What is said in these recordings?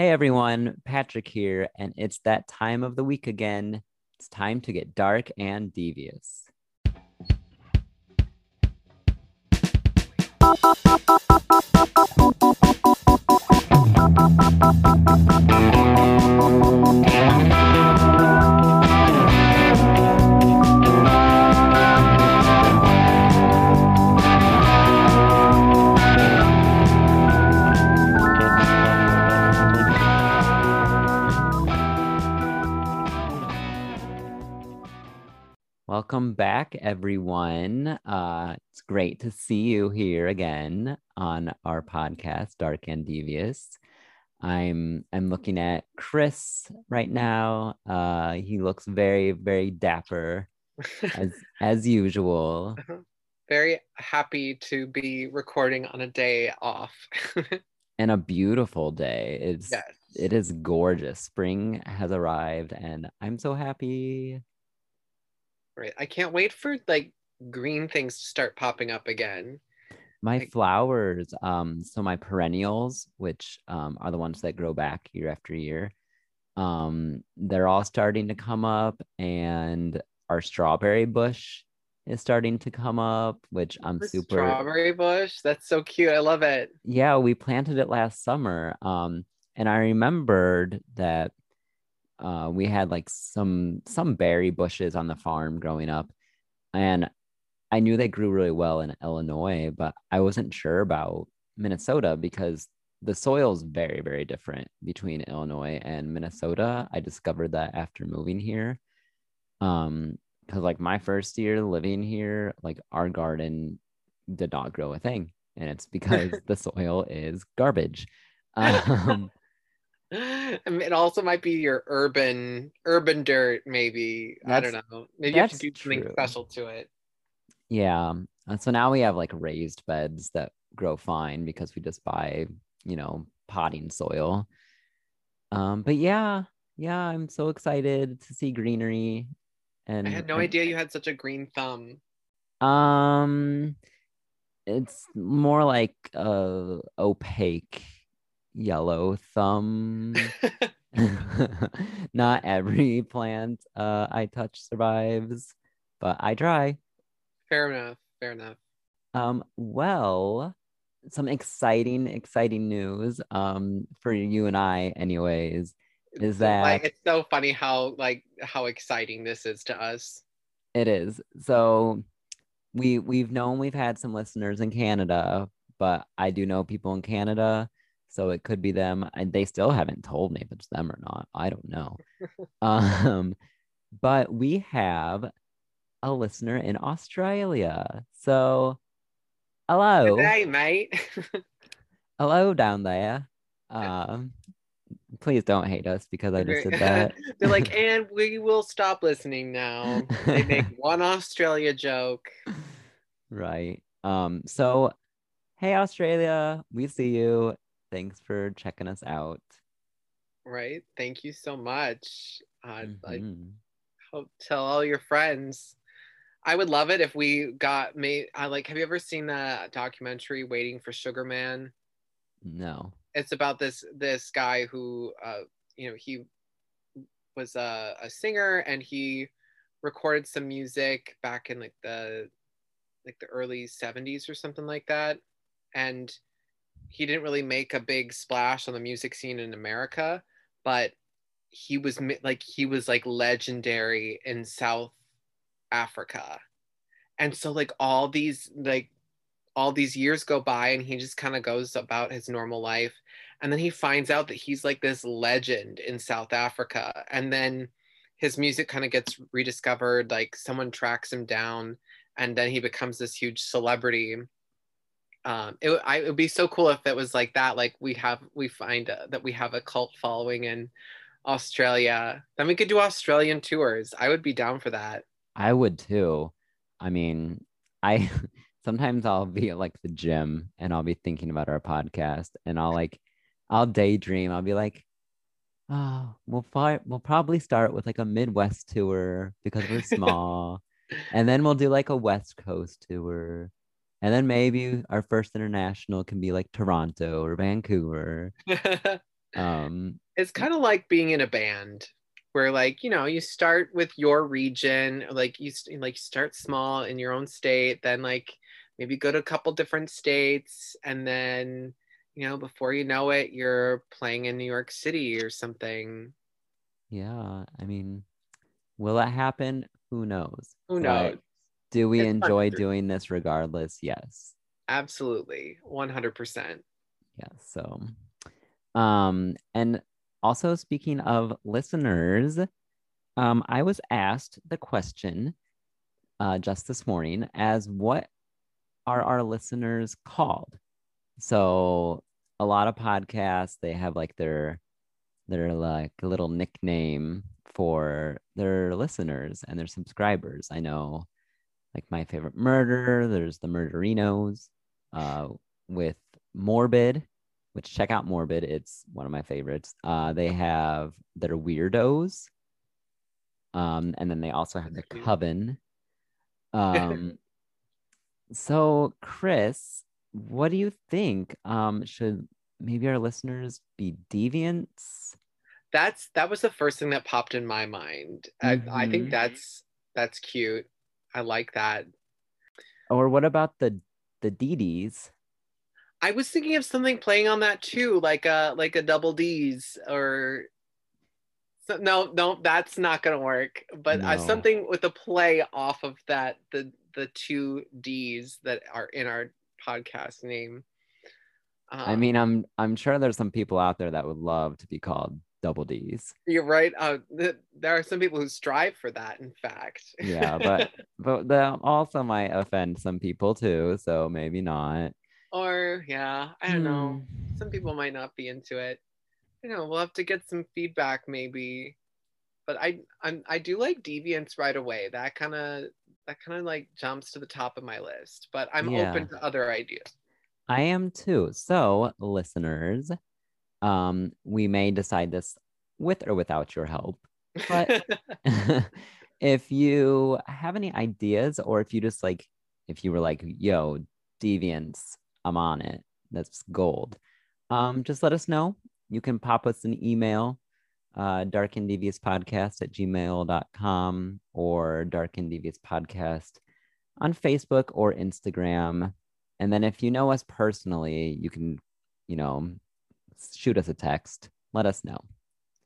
Hey everyone, Patrick here, and it's that time of the week again. It's time to get dark and devious. Welcome back, everyone. Uh, it's great to see you here again on our podcast, Dark and Devious. I'm I'm looking at Chris right now. Uh, he looks very very dapper, as as usual. Very happy to be recording on a day off. and a beautiful day. It's yes. it is gorgeous. Spring has arrived, and I'm so happy. Right. I can't wait for like green things to start popping up again. My Like- flowers, um, so my perennials, which um, are the ones that grow back year after year, um, they're all starting to come up, and our strawberry bush is starting to come up, which I'm super. Strawberry bush. That's so cute. I love it. Yeah, we planted it last summer. Um, and I remembered that uh, we had like some some berry bushes on the farm growing up, and I knew they grew really well in Illinois, but I wasn't sure about Minnesota because the soil is very very different between Illinois and Minnesota. I discovered that after moving here. Um, because like my first year living here, like our garden did not grow a thing, and it's because the soil is garbage. Um, it also might be your urban urban dirt, maybe. I don't know. Maybe you have to do something true. special to it. yeah, and so now we have like raised beds that grow fine because we just buy, you know, potting soil. Um, but yeah, yeah, I'm so excited to see greenery. And I had no and- idea you had such a green thumb. Um, it's more like a opaque yellow thumb. Not every plant uh, I touch survives, but I try. fair enough. Fair enough. Um, well, some exciting, exciting news um, for you and I, anyways. Is So, like that- it's so funny how like how exciting this is to us. It is. So we we've known we've had some listeners in Canada, but I do know people in Canada, so it could be them. And they still haven't told me if it's them or not. I don't know. um, but we have a listener in Australia. So hello. Hey, mate. Hello down there. Um please don't hate us because I just did that. They're like, and we will stop listening now. They make one Australia joke. Right. Um, so hey Australia, we see you. Thanks for checking us out. Right? Thank you so much. Uh, Like, Mhm. hope tell all your friends. I would love it if we got made. I like. Have you ever seen that documentary, Waiting for Sugar Man? No. it's about this this guy who uh you know he was a, a singer and he recorded some music back in like the like the early 70s or something like that and he didn't really make a big splash on the music scene in america but he was like he was like legendary in south africa. And so like all these like all these years go by and he just kind of goes about his normal life. And then he finds out that he's like this legend in south africa. And then his music kind of gets rediscovered like someone tracks him down and then he becomes this huge celebrity um it, would- I, it would be so cool if it was like that like we have we find uh, that we have a cult following in australia then we could do australian tours i would be down for that I would too. I mean, I sometimes I'll be at like the gym and I'll be thinking about our podcast and I'll like I'll daydream. I'll be like, oh, we'll fi- we'll probably start with like a Midwest tour because we're small. and then we'll do like a West Coast tour. And then maybe our first international can be like Toronto or Vancouver. Um, it's kind of like being in a band where like you know you start with your region like you st- like start small in your own state then like maybe go to a couple different states and then you know before you know it you're playing in new york city or something yeah, I mean, will that happen? Who knows? who knows do we It's enjoy doing this regardless? Yes. absolutely 100% Yeah. So, um, and also speaking of listeners, um, I was asked the question uh, just this morning as what are our listeners called? So a lot of podcasts they have like their their like little nickname for their listeners and their subscribers. I know like my favorite murder, there's the Murderinos, uh, with Morbid, which check out Morbid. It's one of my favorites. Uh, they have their weirdos. Um, and then they also have the coven. Um, so Chris, what do you think? Um, should maybe our listeners be deviants? that's that was the first thing that popped in my mind I, I think Mhm. that's that's cute i like that. Or what about the the DDs? i was thinking of something playing on that too like a like a double d's or so, no no that's not gonna work. But uh, something with a play off of that the the two d's that are in our podcast name. I Um, mean, I'm I'm sure there's some people out there that would love to be called double D's. you're right uh, th- there are some people who strive for that in fact Yeah, but but that also might offend some people too, so maybe not. or yeah i don't know Hmm. some people might not be into it. You know, we'll have to get some feedback maybe. But I I'm I do like deviance right away. That kind of that kind of like jumps to the top of my list. But I'm Yeah. open to other ideas. I am too. So, listeners, um, we may decide this with or without your help. But- if you have any ideas, or if you just like, if you were like, yo, deviants, I'm on it. That's gold. Um, just let us know. You can pop us an email, uh, dark and devious podcast at gmail.com or dark and devious podcast on Facebook or Instagram. And then if you know us personally, you can, you know, shoot us a text. Let us know.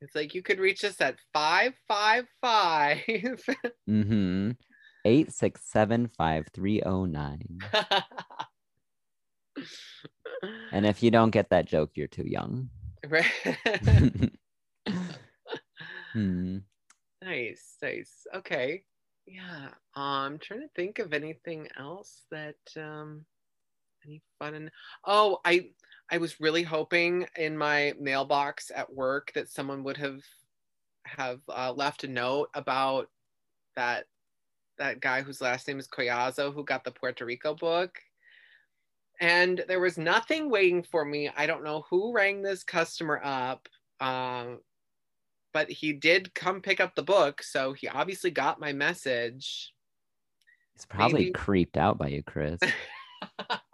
it's like you could reach us at 555. Mm-hmm. 8675309. And if you don't get that joke, you're too young. Right. hmm. nice, nice. Okay. Yeah. Um, I'm trying to think of anything else that um any fun and oh, I I was really hoping in my mailbox at work that someone would have have uh, left a note about that that guy whose last name is Collazo who got the Puerto Rico book. And there was nothing waiting for me. I don't know who rang this customer up. Um, but he did come pick up the book, so he obviously got my message. He's probably Maybe- creeped out by you, Chris.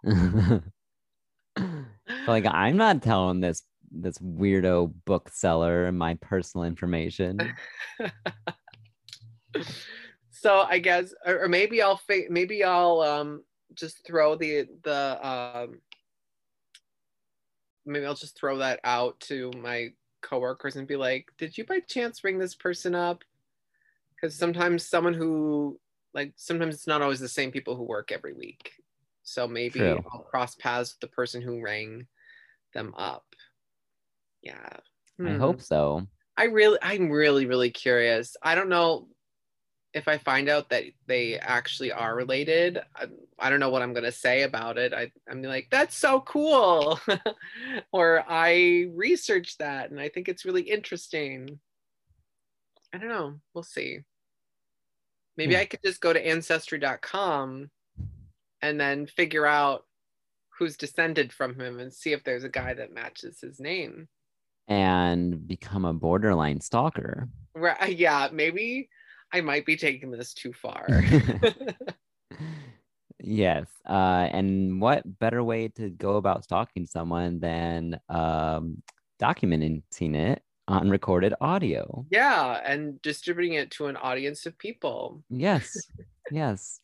Like I'm not telling this this weirdo bookseller my personal information. so I guess, or, or maybe I'll maybe I'll um just throw the the um maybe I'll just throw that out to my coworkers and be like, "Did you by chance ring this person up?" Because sometimes someone who like sometimes it's not always the same people who work every week. So maybe True. I'll cross paths with the person who rang them up. Yeah. I Hmm. hope so. I really, I'm really, really curious. I don't know if I find out that they actually are related. I, I don't know what I'm gonna say about it. I, I'm like, that's so cool, or I researched that and I think it's really interesting. I don't know. We'll see. Maybe Yeah. I could just go to ancestry.com and then figure out who's descended from him and see if there's a guy that matches his name. And become a borderline stalker. Right. Yeah, maybe I might be taking this too far. yes. Uh, and what better way to go about stalking someone than um, documenting it on recorded audio. Yeah, and distributing it to an audience of people. Yes. yes.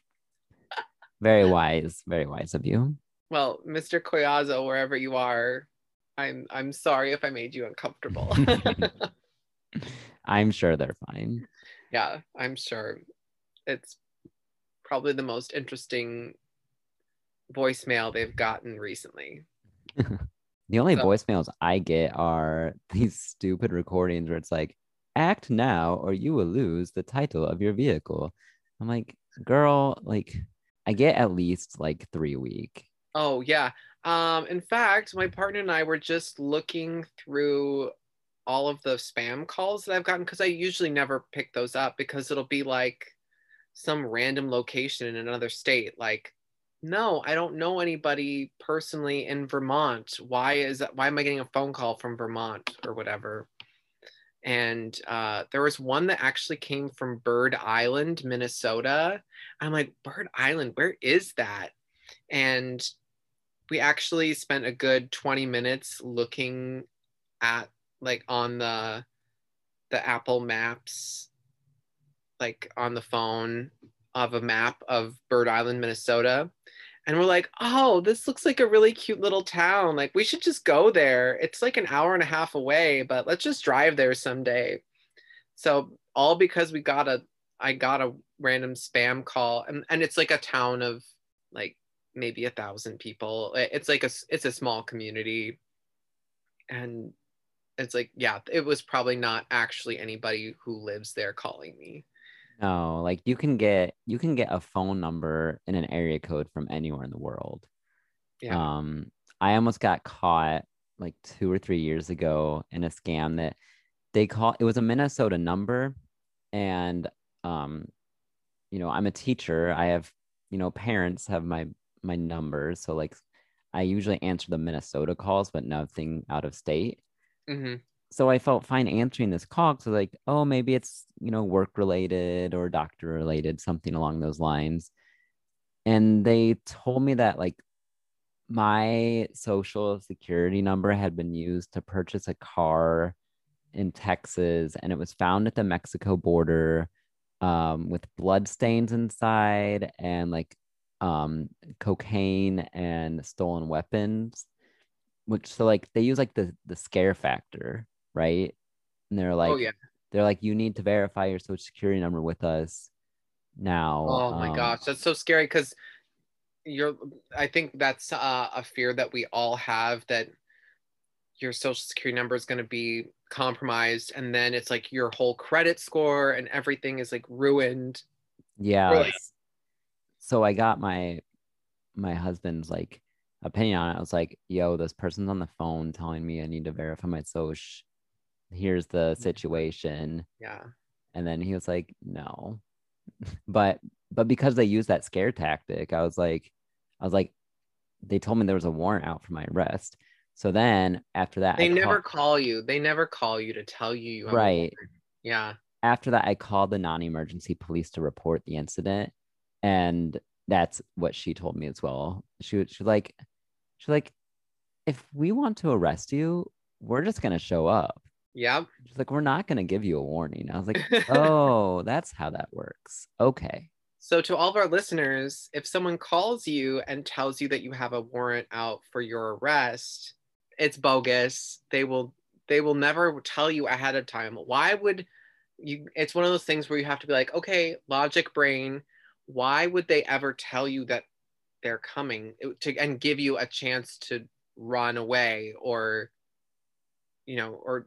Very wise. Very wise of you. Well, Mr. Collazo, wherever you are, I'm I'm sorry if I made you uncomfortable. I'm sure they're fine. yeah, I'm sure. It's probably the most interesting voicemail they've gotten recently. The only So- voicemails I get are these stupid recordings where it's like, act now or you will lose the title of your vehicle. I'm like, girl, like, I get at least like three a week. Oh yeah. Um, in fact, my partner and I were just looking through all of the spam calls that I've gotten because I usually never pick those up because it'll be like some random location in another state. Like, no, I don't know anybody personally in Vermont. Why is that? Why am I getting a phone call from Vermont or whatever? And uh, there was one that actually came from Bird Island, Minnesota. I'm like, Bird Island, where is that? And we actually spent a good 20 minutes looking at like on the the Apple Maps like on the phone of a map of Bird Island, Minnesota. And we're like, "Oh, this looks like a really cute little town. Like we should just go there. It's like an hour and a half away, but let's just drive there someday." So, all because we got a I got a random spam call and and it's like a town of like maybe a thousand people. It's like a it's a small community, and it's like yeah, it was probably not actually anybody who lives there calling me. No, like you can get you can get a phone number and an area code from anywhere in the world. Yeah. Um, I almost got caught like two or three years ago in a scam that they call it was a Minnesota number, and um, you know, I'm a teacher. I have, you know, parents have my my numbers, so like I usually answer the Minnesota calls, but nothing out of state. hmm So I felt fine answering this call because like, oh, maybe it's you know work related or doctor related, something along those lines. And they told me that like my social security number had been used to purchase a car in Texas and it was found at the Mexico border um, with blood stains inside and like um, cocaine and stolen weapons. Which so like they use like the the scare factor, right? And they're like, oh yeah. they're like, you need to verify your social security number with us now. Oh my Um, gosh, that's so scary because you're I think that's uh, a fear that we all have that your social security number is going to be compromised and then it's like your whole credit score and everything is like ruined. Yeah. Really? So I got my my husband's like opinion on it. I was like, yo, this person's on the phone telling me I need to verify my social. Here's the situation. Yeah. And then he was like, no. but but because they used that scare tactic, I was like, I was like, they told me there was a warrant out for my arrest. So then after that, They I never call- call you. They never call you to tell you you have Right. Yeah. after that, I called the non-emergency police to report the incident, and that's what she told me as well. She was- like, she's like, if we want to arrest you, we're just gonna show up. Yep. She's like, we're not gonna give you a warning. I was like, oh, that's how that works. Okay. So, to all of our listeners, if someone calls you and tells you that you have a warrant out for your arrest, it's bogus. They will they will never tell you ahead of time. Why would you? It's one of those things where you have to be like, okay, logic brain. Why would they ever tell you that they're coming to and give you a chance to run away or, you know, or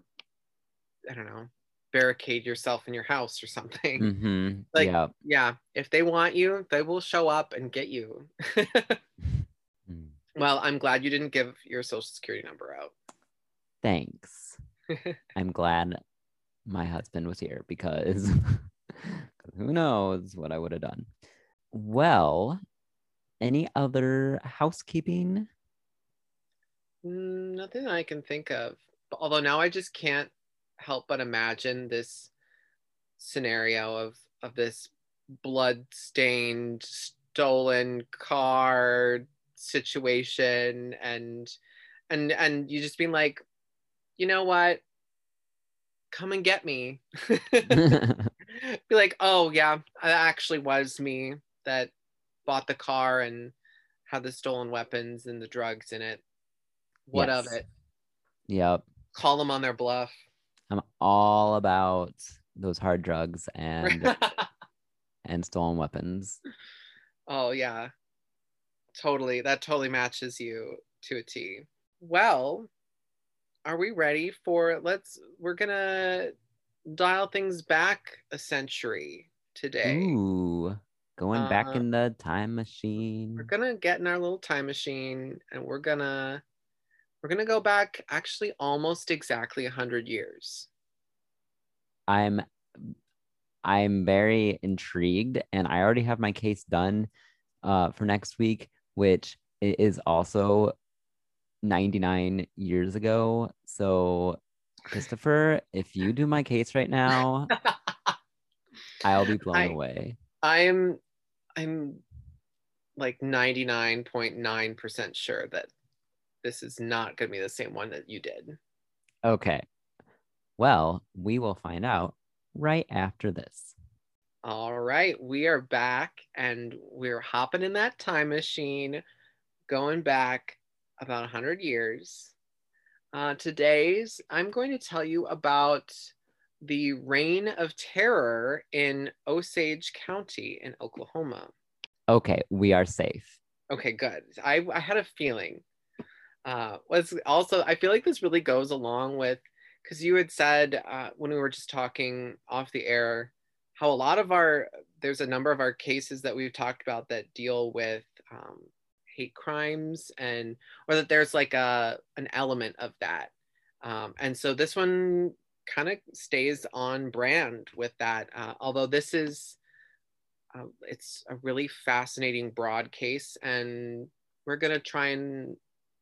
I don't know, barricade yourself in your house or something? Mm-hmm. Like- yeah. yeah, if they want you, they will show up and get you. Mm. well, I'm glad you didn't give your social security number out. Thanks. I'm glad my husband was here because who knows what I would have done. Well, any other housekeeping? Mm, Nothing I can think of. Although now I just can't help but imagine this scenario of of this blood-stained, stolen car situation and and and you just being like you know what? Come and get me. Be like, oh yeah, it actually was me that bought the car and had the stolen weapons and the drugs in it. What of it? yep. Call them on their bluff. I'm all about those hard drugs and and stolen weapons. oh yeah. Totally. That totally matches you to a T. Well, are we ready for let's we're gonna dial things back a century today. Ooh, going back Uh, in the time machine. We're gonna get in our little time machine and we're gonna we're gonna go back actually almost exactly a hundred years. I'm I'm very intrigued and I already have my case done uh for next week, which is also 99 years ago. So Christopher, if you do my case right now, I'll be blown I- away. I'm I'm like 99.9% sure that this is not gonna be the same one that you did. Okay. Well, we will find out right after this. All right, we are back and we're hopping in that time machine, going back about 100 years. Uh, today's, I'm going to tell you about the reign of terror in Osage County in Oklahoma. Okay, we are safe. Okay, good. I, I had a feeling. Uh, was also, I feel like this really goes along with, because you had said uh, when we were just talking off the air, how a lot of our, there's a number of our cases that we've talked about that deal with um, hate crimes and, or that there's like a, an element of that. Um, and so this one kind of stays on brand with that. Uh, although this is, uh, it's a really fascinating broad case and we're going to try and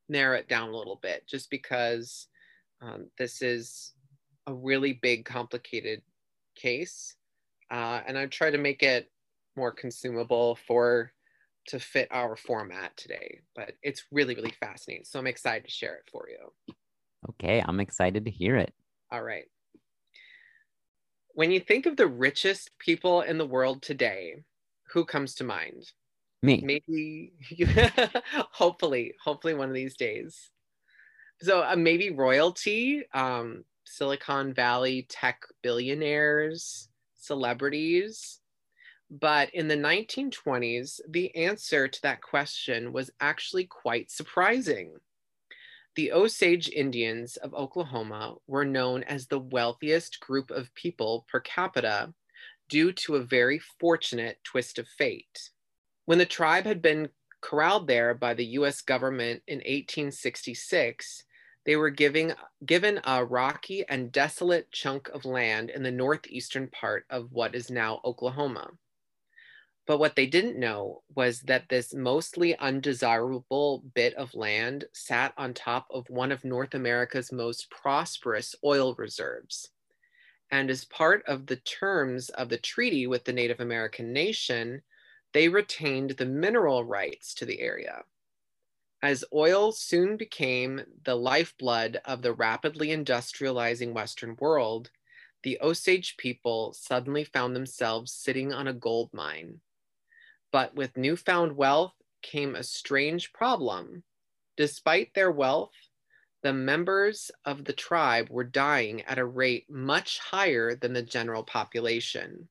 narrow it down a little bit just because um, this is a really big complicated case uh, and i try to make it more consumable for to fit our format today but it's really really fascinating so i'm excited to share it for you. Okay, I'm excited to hear it. all right. When you think of the richest people in the world today who comes to mind Me. maybe you, hopefully hopefully one of these days. So uh, maybe royalty um, silicon valley tech billionaires celebrities. But in the 1920s the answer to that question was actually quite surprising. The osage indians of oklahoma were known as the wealthiest group of people per capita due to a very fortunate twist of fate when the tribe had been corralled there by the US government in 1866, they were giving, given a rocky and desolate chunk of land in the northeastern part of what is now Oklahoma. But what they didn't know was that this mostly undesirable bit of land sat on top of one of North America's most prosperous oil reserves. And as part of the terms of the treaty with the Native American nation, they retained the mineral rights to the area. As oil soon became the lifeblood of the rapidly industrializing Western world, the Osage people suddenly found themselves sitting on a gold mine. But with newfound wealth came a strange problem. Despite their wealth, the members of the tribe were dying at a rate much higher than the general population.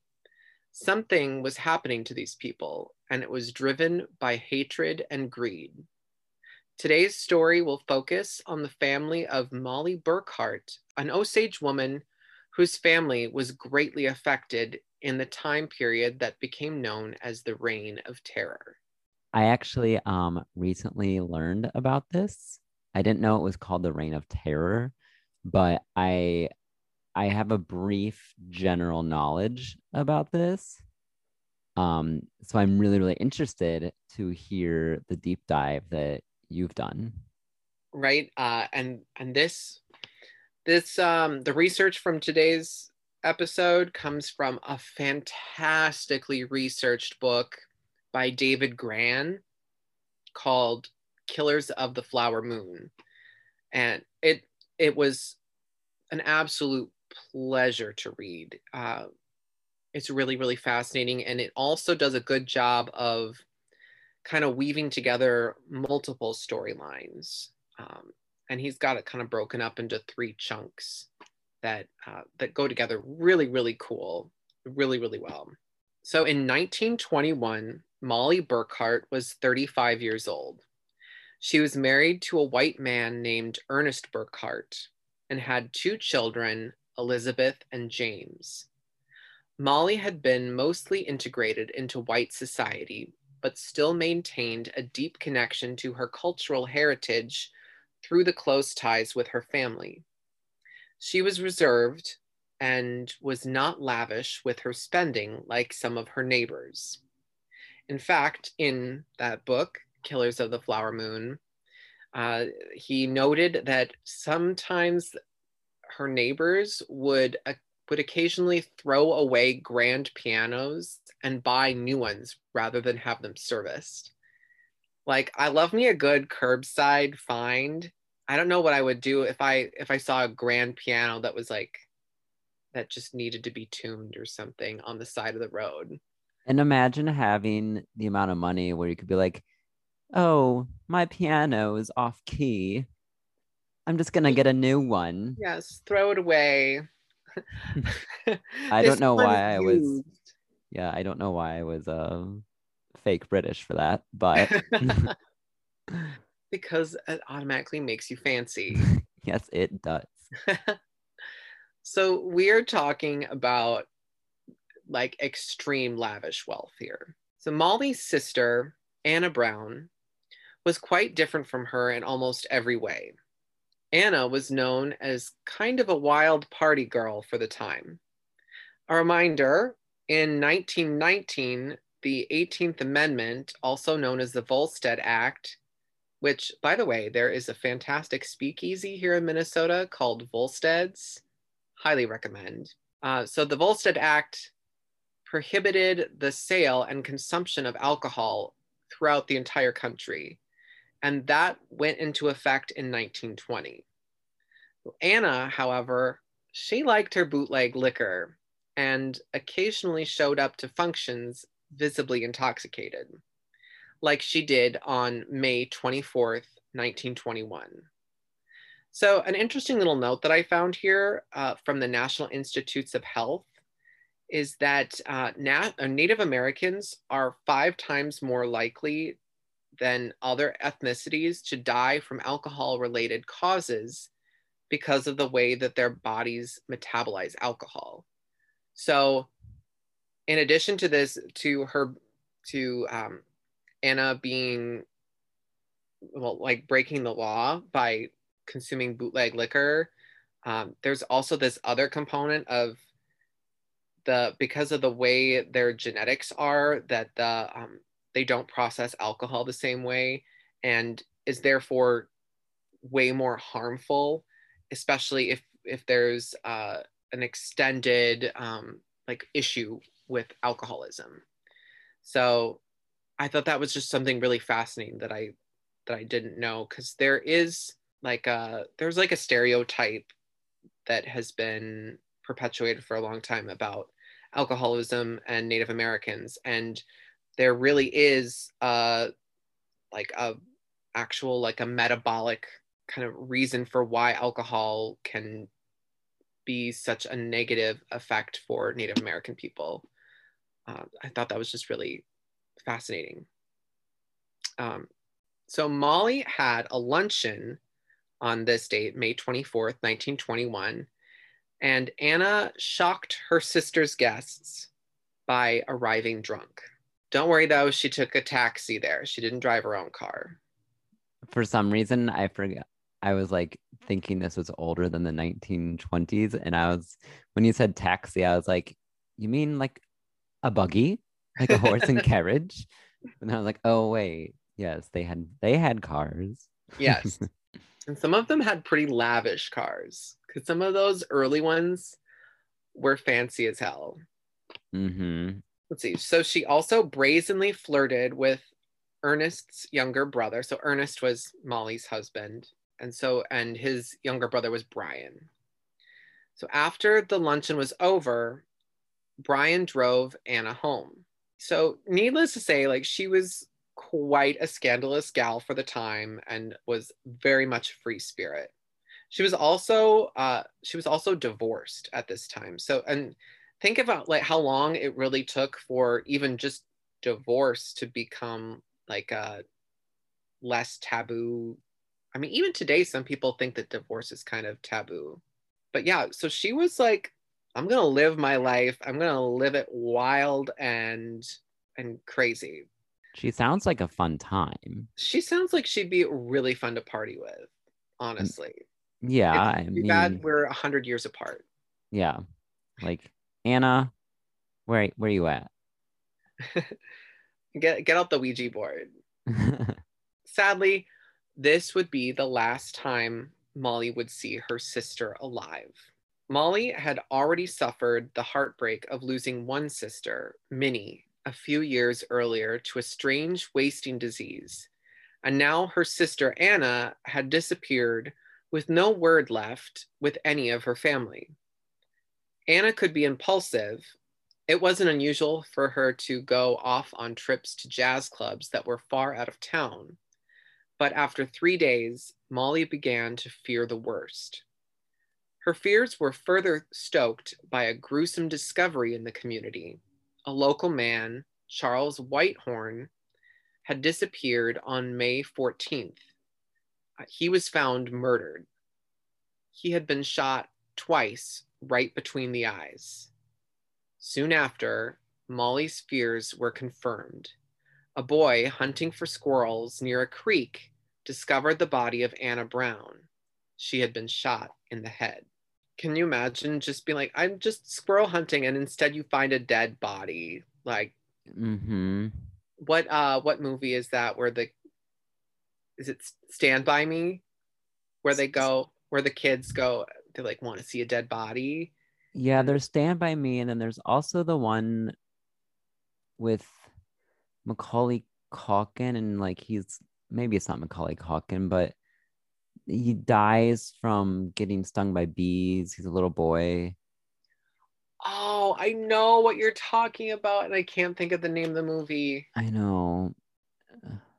Something was happening to these people, and it was driven by hatred and greed. Today's story will focus on the family of Molly Burkhart, an Osage woman whose family was greatly affected in the time period that became known as the Reign of Terror. I actually um recently learned about this. I didn't know it was called the Reign of Terror, but I I have a brief general knowledge about this. Um, so I'm really, really interested to hear the deep dive that you've done. right uh and and this this um the research from today's episode comes from a fantastically researched book by david grann called killers of the flower moon and it it was an absolute pleasure to read. Uh, it's really, really fascinating. And it also does a good job of kind of weaving together multiple storylines. Um, and he's got it kind of broken up into three chunks that uh, that go together really, really cool, really, really well. So in 1921, Molly Burkhart was 35 years old. She was married to a white man named Ernest Burkhart and had two children, Elizabeth and James. Molly had been mostly integrated into white society, but still maintained a deep connection to her cultural heritage through the close ties with her family. She was reserved and was not lavish with her spending like some of her neighbors. In fact, in that book, Killers of the Flower Moon, uh, he noted that sometimes her neighbors would uh, would occasionally throw away grand pianos and buy new ones rather than have them serviced. Like I love me a good curbside find. I don't know what I would do if I if I saw a grand piano that was like that just needed to be tuned or something on the side of the road. And imagine having the amount of money where you could be like, "Oh, my piano is off key. I'm just going to get a new one." Yes, throw it away. I don't know why I was yeah, I don't know why I was uh, fake British for that, but because it automatically makes you fancy. yes, it does. so we are talking about like extreme lavish wealth here. So Molly's sister, Anna Brown, was quite different from her in almost every way. Anna was known as kind of a wild party girl for the time. A reminder in 1919, the 18th Amendment, also known as the Volstead Act, which, by the way, there is a fantastic speakeasy here in Minnesota called Volstead's. Highly recommend. Uh, so, the Volstead Act prohibited the sale and consumption of alcohol throughout the entire country. And that went into effect in 1920. Anna, however, she liked her bootleg liquor and occasionally showed up to functions visibly intoxicated, like she did on May 24th, 1921. So, an interesting little note that I found here uh, from the National Institutes of Health is that uh, Nat- uh, Native Americans are five times more likely than other ethnicities to die from alcohol related causes because of the way that their bodies metabolize alcohol. So, in addition to this, to her, to um, Anna being, well, like breaking the law by consuming bootleg liquor, um, there's also this other component of the because of the way their genetics are that the um, they don't process alcohol the same way and is therefore way more harmful, especially if if there's uh, an extended um, like issue with alcoholism. So I thought that was just something really fascinating that I that I didn't know because there is like a there's like a stereotype that has been perpetuated for a long time about alcoholism and Native Americans and there really is uh like a actual like a metabolic kind of reason for why alcohol can be such a negative effect for Native American people. Uh, I thought that was just really fascinating. Um, so Molly had a luncheon on this date, May 24th, 1921, and Anna shocked her sister's guests by arriving drunk. Don't worry though, she took a taxi there. She didn't drive her own car. For some reason, I forgot. I was like thinking this was older than the 1920s. And I was, when you said taxi, I was like, you mean like a buggy, like a horse and carriage? And I was like, oh, wait. Yes, they had, they had cars. Yes. and some of them had pretty lavish cars because some of those early ones were fancy as hell. Mm-hmm. Let's see. So she also brazenly flirted with Ernest's younger brother. So Ernest was Molly's husband and so and his younger brother was Bryan. So after the luncheon was over, Bryan drove Anna home. So, needless to say, like she was quite a scandalous gal for the time and was very much free spirit. She was also uh, she was also divorced at this time. So, and think about like how long it really took for even just divorce to become like a less taboo. I mean, even today, some people think that divorce is kind of taboo. But yeah, so she was like I'm gonna live my life. I'm gonna live it wild and and crazy. She sounds like a fun time. She sounds like she'd be really fun to party with, honestly. Yeah, it's I mean, bad we're a hundred years apart. Yeah, like Anna, where where are you at? get get out the Ouija board. Sadly, this would be the last time Molly would see her sister alive. Molly had already suffered the heartbreak of losing one sister, Minnie, a few years earlier to a strange wasting disease. And now her sister Anna had disappeared with no word left with any of her family. Anna could be impulsive. It wasn't unusual for her to go off on trips to jazz clubs that were far out of town. But after three days, Molly began to fear the worst. Her fears were further stoked by a gruesome discovery in the community. A local man, Charles Whitehorn, had disappeared on May 14th. He was found murdered. He had been shot twice right between the eyes. Soon after, Molly's fears were confirmed. A boy hunting for squirrels near a creek discovered the body of Anna Brown. She had been shot in the head can you imagine just being like i'm just squirrel hunting and instead you find a dead body like mm-hmm. what uh what movie is that where the is it stand by me where they go where the kids go they like want to see a dead body yeah there's stand by me and then there's also the one with macaulay Culkin and like he's maybe it's not macaulay Culkin but he dies from getting stung by bees. He's a little boy. Oh, I know what you're talking about, and I can't think of the name of the movie. I know.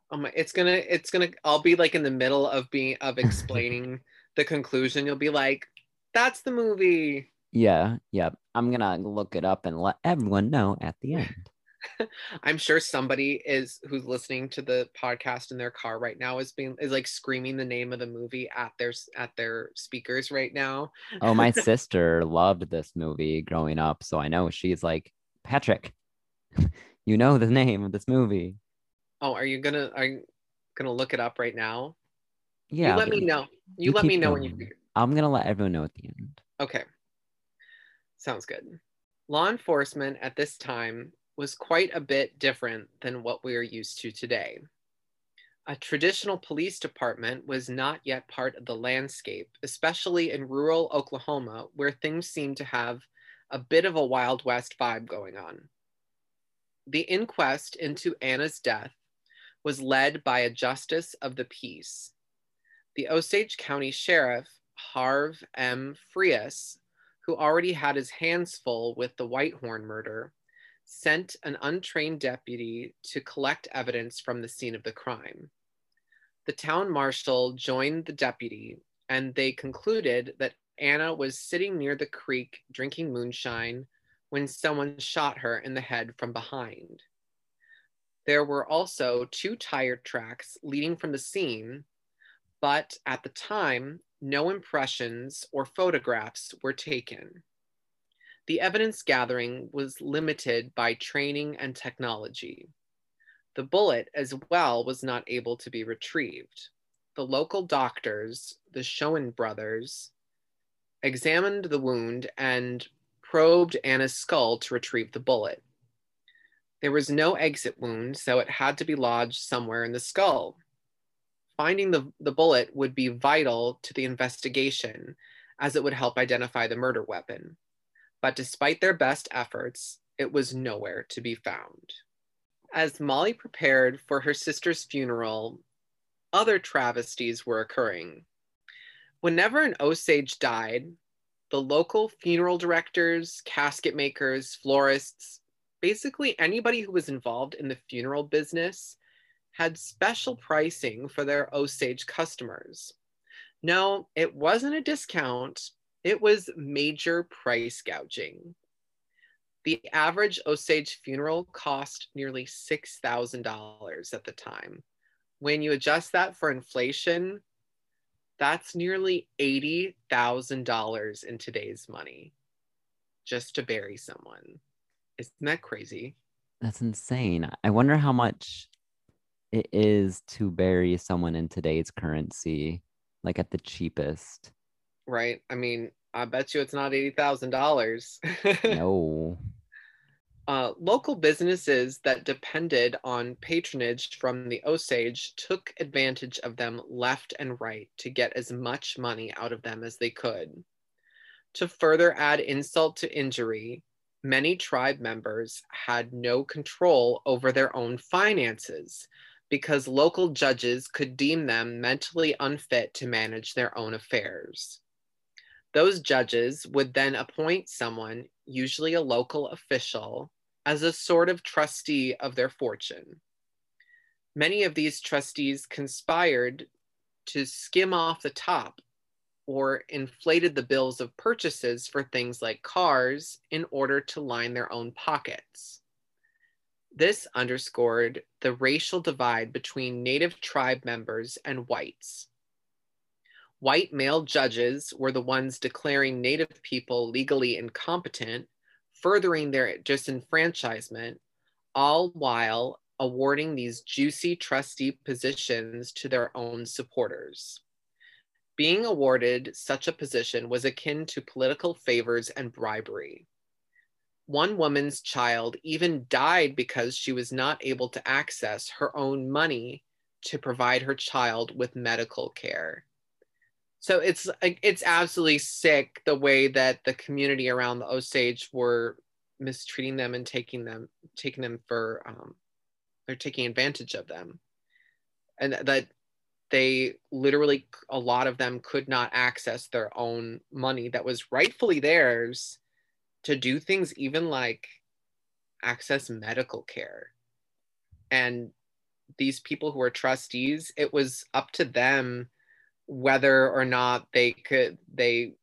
Oh my! It's gonna. It's gonna. I'll be like in the middle of being of explaining the conclusion. You'll be like, "That's the movie." Yeah. Yeah. I'm gonna look it up and let everyone know at the end. I'm sure somebody is who's listening to the podcast in their car right now is being is like screaming the name of the movie at their at their speakers right now. oh, my sister loved this movie growing up, so I know she's like Patrick. you know the name of this movie. Oh, are you gonna are you gonna look it up right now? Yeah. You let me know. You, you let me know going. when you. I'm gonna let everyone know at the end. Okay. Sounds good. Law enforcement at this time was quite a bit different than what we are used to today. A traditional police department was not yet part of the landscape, especially in rural Oklahoma, where things seemed to have a bit of a Wild West vibe going on. The inquest into Anna's death was led by a justice of the peace. The Osage County Sheriff, Harve M. Freas, who already had his hands full with the Whitehorn murder, sent an untrained deputy to collect evidence from the scene of the crime. The town marshal joined the deputy, and they concluded that Anna was sitting near the creek drinking moonshine when someone shot her in the head from behind. There were also two tire tracks leading from the scene, but at the time, no impressions or photographs were taken the evidence gathering was limited by training and technology. The bullet as well was not able to be retrieved. The local doctors, the Shoun brothers, examined the wound and probed Anna's skull to retrieve the bullet. There was no exit wound, so it had to be lodged somewhere in the skull. Finding the, the bullet would be vital to the investigation as it would help identify the murder weapon but despite their best efforts, it was nowhere to be found. As Molly prepared for her sister's funeral, other travesties were occurring. Whenever an Osage died, the local funeral directors, casket makers, florists, basically anybody who was involved in the funeral business had special pricing for their Osage customers. No, it wasn't a discount, it was major price gouging. The average Osage funeral cost nearly $6,000 at the time. When you adjust that for inflation, that's nearly $80,000 in today's money just to bury someone. Isn't that crazy? That's insane. I wonder how much it is to bury someone in today's currency, like at the cheapest. Right. I mean, I bet you it's not $80,000. no. Uh, local businesses that depended on patronage from the Osage took advantage of them left and right to get as much money out of them as they could. To further add insult to injury, many tribe members had no control over their own finances because local judges could deem them mentally unfit to manage their own affairs. Those judges would then appoint someone, usually a local official, as a sort of trustee of their fortune. Many of these trustees conspired to skim off the top or inflated the bills of purchases for things like cars in order to line their own pockets. This underscored the racial divide between Native tribe members and whites. White male judges were the ones declaring Native people legally incompetent furthering their disenfranchisement, all while awarding these juicy trustee positions to their own supporters. Being awarded such a position was akin to political favors and bribery. One woman's child even died because she was not able to access her own money to provide her child with medical care. So it's it's absolutely sick the way that the community around the Osage were mistreating them and taking them taking them for um, they're taking advantage of them, and that they literally a lot of them could not access their own money that was rightfully theirs to do things even like access medical care. And these people who are trustees it was up to them whether or not they could they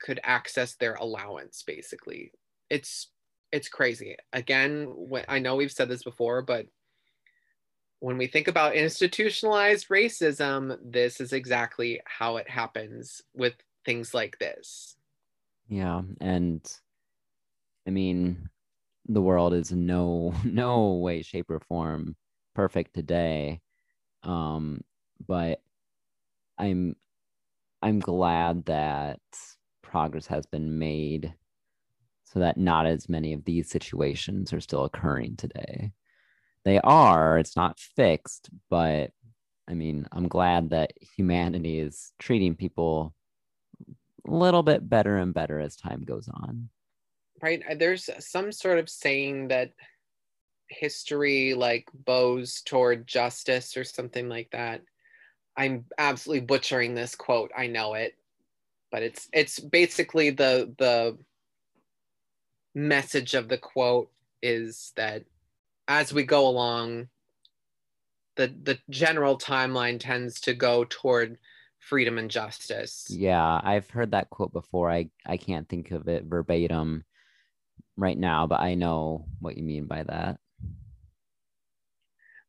could access their allowance basically. It's it's crazy. Again when, i know we've said this before but when we think about institutionalized racism this is exactly how it happens with things like this yeah and i mean the world is no no way shape or form perfect today um but I'm I'm glad that progress has been made so that not as many of these situations are still occurring today. They are, it's not fixed, but I mean, I'm glad that humanity is treating people little bit better and better as time goes on. Right. Uh, there's some sort of saying that history like bows toward justice or something like that. I'm absolutely butchering this quote. I know it, but it's it's basically the the message of the quote is that as we go along, the the general timeline tends to go toward freedom and justice. Yeah, I've heard that quote before. I I can't think of it verbatim right now, but I know what you mean by that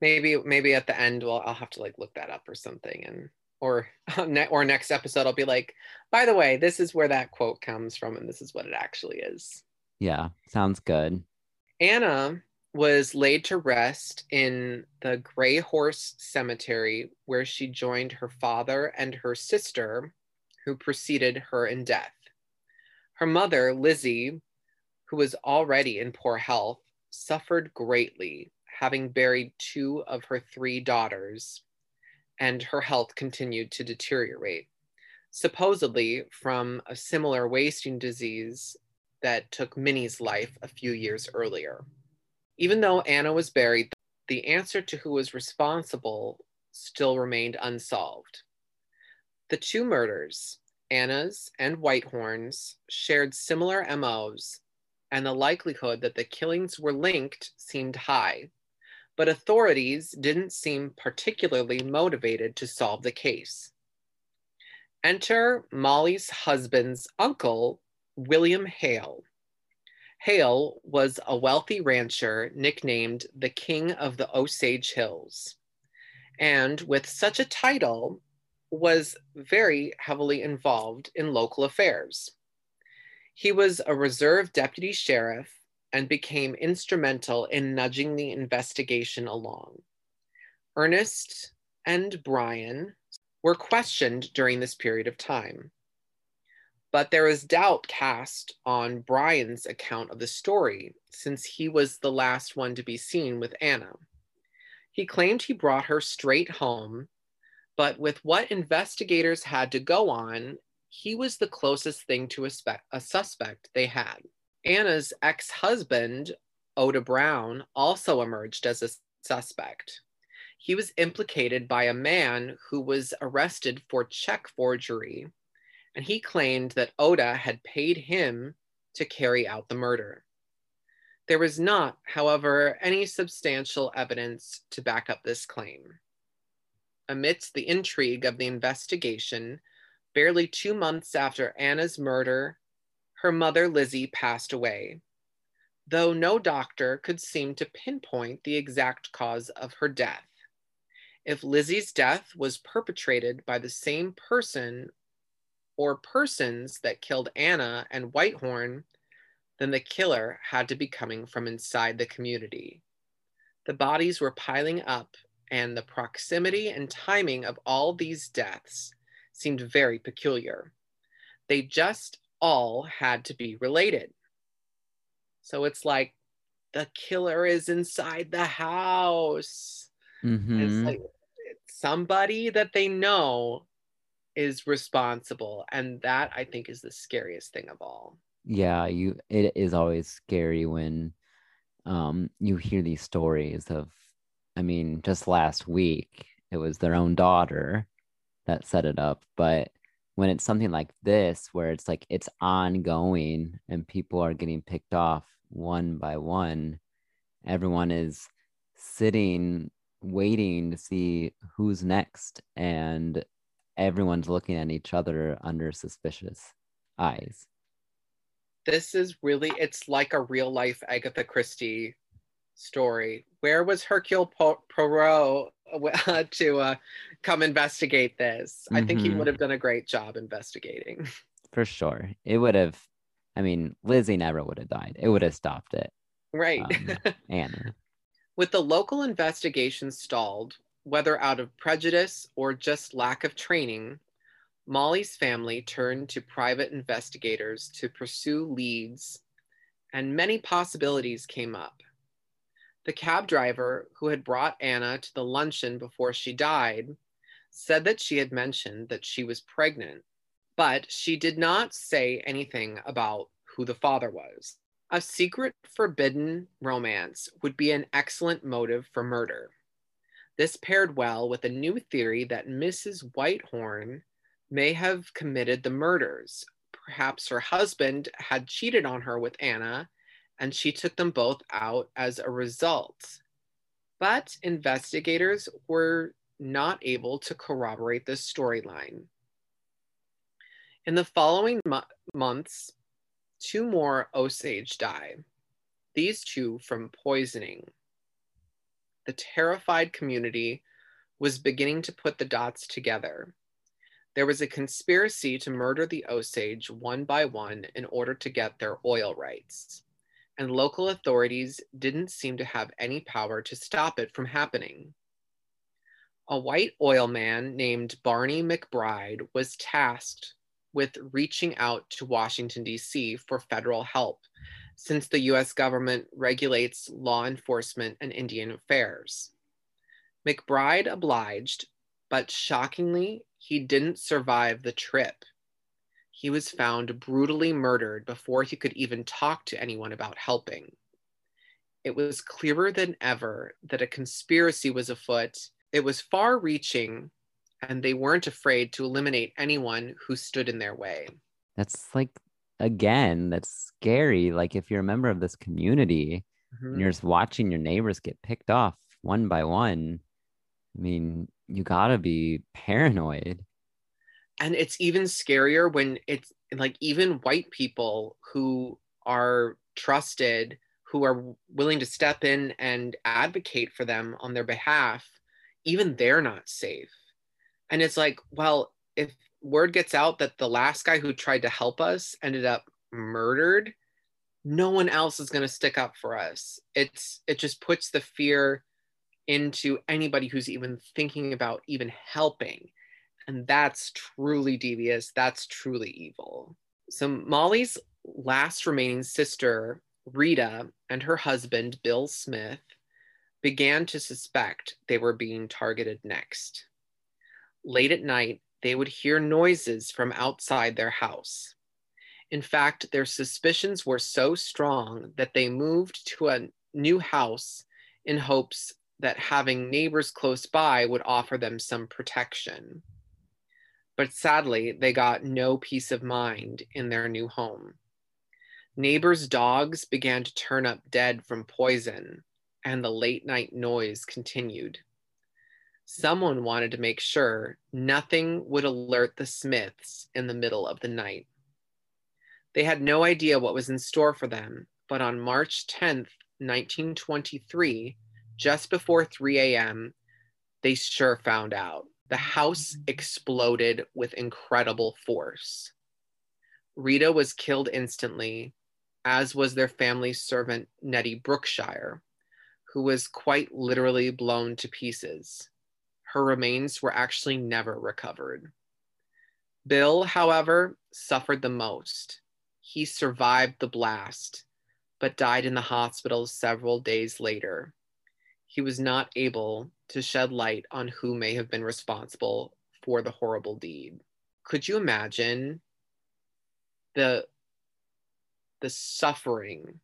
maybe maybe at the end well i'll have to like look that up or something and or or next episode i'll be like by the way this is where that quote comes from and this is what it actually is yeah sounds good anna was laid to rest in the gray horse cemetery where she joined her father and her sister who preceded her in death her mother lizzie who was already in poor health suffered greatly having buried two of her three daughters, and her health continued to deteriorate, supposedly from a similar wasting disease that took Minnie's life a few years earlier. Even though Anna was buried, the answer to who was responsible still remained unsolved. The two murders, Anna's and Whitehorn's shared similar MOs, and the likelihood that the killings were linked seemed high, but authorities didn't seem particularly motivated to solve the case. Enter Molly's husband's uncle, William Hale. Hale was a wealthy rancher nicknamed the King of the Osage Hills. And with such a title, was very heavily involved in local affairs. He was a reserve deputy sheriff and became instrumental in nudging the investigation along. Ernest and Bryan were questioned during this period of time. But there is doubt cast on Bryan's account of the story since he was the last one to be seen with Anna. He claimed he brought her straight home, but with what investigators had to go on, he was the closest thing to a, spe- a suspect they had. Anna's ex husband, Oda Brown, also emerged as a suspect. He was implicated by a man who was arrested for check forgery and he claimed that Oda had paid him to carry out the murder. There was not, however, any substantial evidence to back up this claim. Amidst the intrigue of the investigation, barely two months after Anna's murder, her mother Lizzie passed away, though no doctor could seem to pinpoint the exact cause of her death. If Lizzie's death was perpetrated by the same person or persons that killed Anna and Whitehorn, then the killer had to be coming from inside the community. The bodies were piling up, and the proximity and timing of all these deaths seemed very peculiar. They just all had to be related. So it's like the killer is inside the house. Mm-hmm. It's like somebody that they know is responsible and that i think is the scariest thing of all. Yeah you it is always scary when um you hear these stories of i mean just last week it was their own daughter that set it up but when it's something like this where it's like it's ongoing and people are getting picked off one by one everyone is sitting waiting to see who's next and everyone's looking at each other under suspicious eyes. This is really, it's like a real life Agatha Christie story. Where was Hercule Poirot uh, to uh, come investigate this? Mm-hmm. I think he mm-hmm. would have done a great job investigating. For sure. It would have, I mean, Lizzie never would have died. It would have stopped it. Right. Um, Anna. With the local investigation stalled, whether out of prejudice or just lack of training, Molly's family turned to private investigators to pursue leads, and many possibilities came up. The cab driver who had brought Anna to the luncheon before she died said that she had mentioned that she was pregnant, but she did not say anything about who the father was. A secret forbidden romance would be an excellent motive for murder. This paired well with a new theory that Mrs. Whitehorn may have committed the murders. Perhaps her husband had cheated on her with Anna, and she took them both out as a result. But investigators were not able to corroborate this storyline. In the following mo- months, two more Osage die, these two from poisoning the terrified community was beginning to put the dots together. There was a conspiracy to murder the Osage one by one in order to get their oil rights, and local authorities didn't seem to have any power to stop it from happening. A white oil man named Barney McBride was tasked with reaching out to Washington, D.C. for federal help since the US government regulates law enforcement and Indian affairs. McBride obliged, but shockingly, he didn't survive the trip. He was found brutally murdered before he could even talk to anyone about helping. It was clearer than ever that a conspiracy was afoot. It was far reaching and they weren't afraid to eliminate anyone who stood in their way. That's like, again, that's scary. Like, if you're a member of this community Mhm. and you're just watching your neighbors get picked off one by one, I mean, you gotta be paranoid. and it's even scarier when it's like even white people who are trusted who are willing to step in and advocate for them on their behalf even they're not safe and it's like well if word gets out that the last guy who tried to help us ended up murdered no one else is going to stick up for us it's it just puts the fear into anybody who's even thinking about even helping and that's truly devious. That's truly evil. So, Molly's last remaining sister, Rita, and her husband, Bill Smith, began to suspect they were being targeted next. Late at night, they would hear noises from outside their house. In fact, their suspicions were so strong that they moved to a new house in hopes that having neighbors close by would offer them some protection but sadly, they got no peace of mind in their new home. Neighbors' dogs began to turn up dead from poison, and the late night noise continued. Someone wanted to make sure nothing would alert the Smiths in the middle of the night. They had no idea what was in store for them, but on March 10th, 1923, just before 3 a.m., they sure found out the house exploded with incredible force. Rita was killed instantly, as was their family servant, Nettie Brookshire, who was quite literally blown to pieces. Her remains were actually never recovered. Bill, however, suffered the most. He survived the blast, but died in the hospital several days later. He was not able to shed light on who may have been responsible for the horrible deed. Could you imagine the the suffering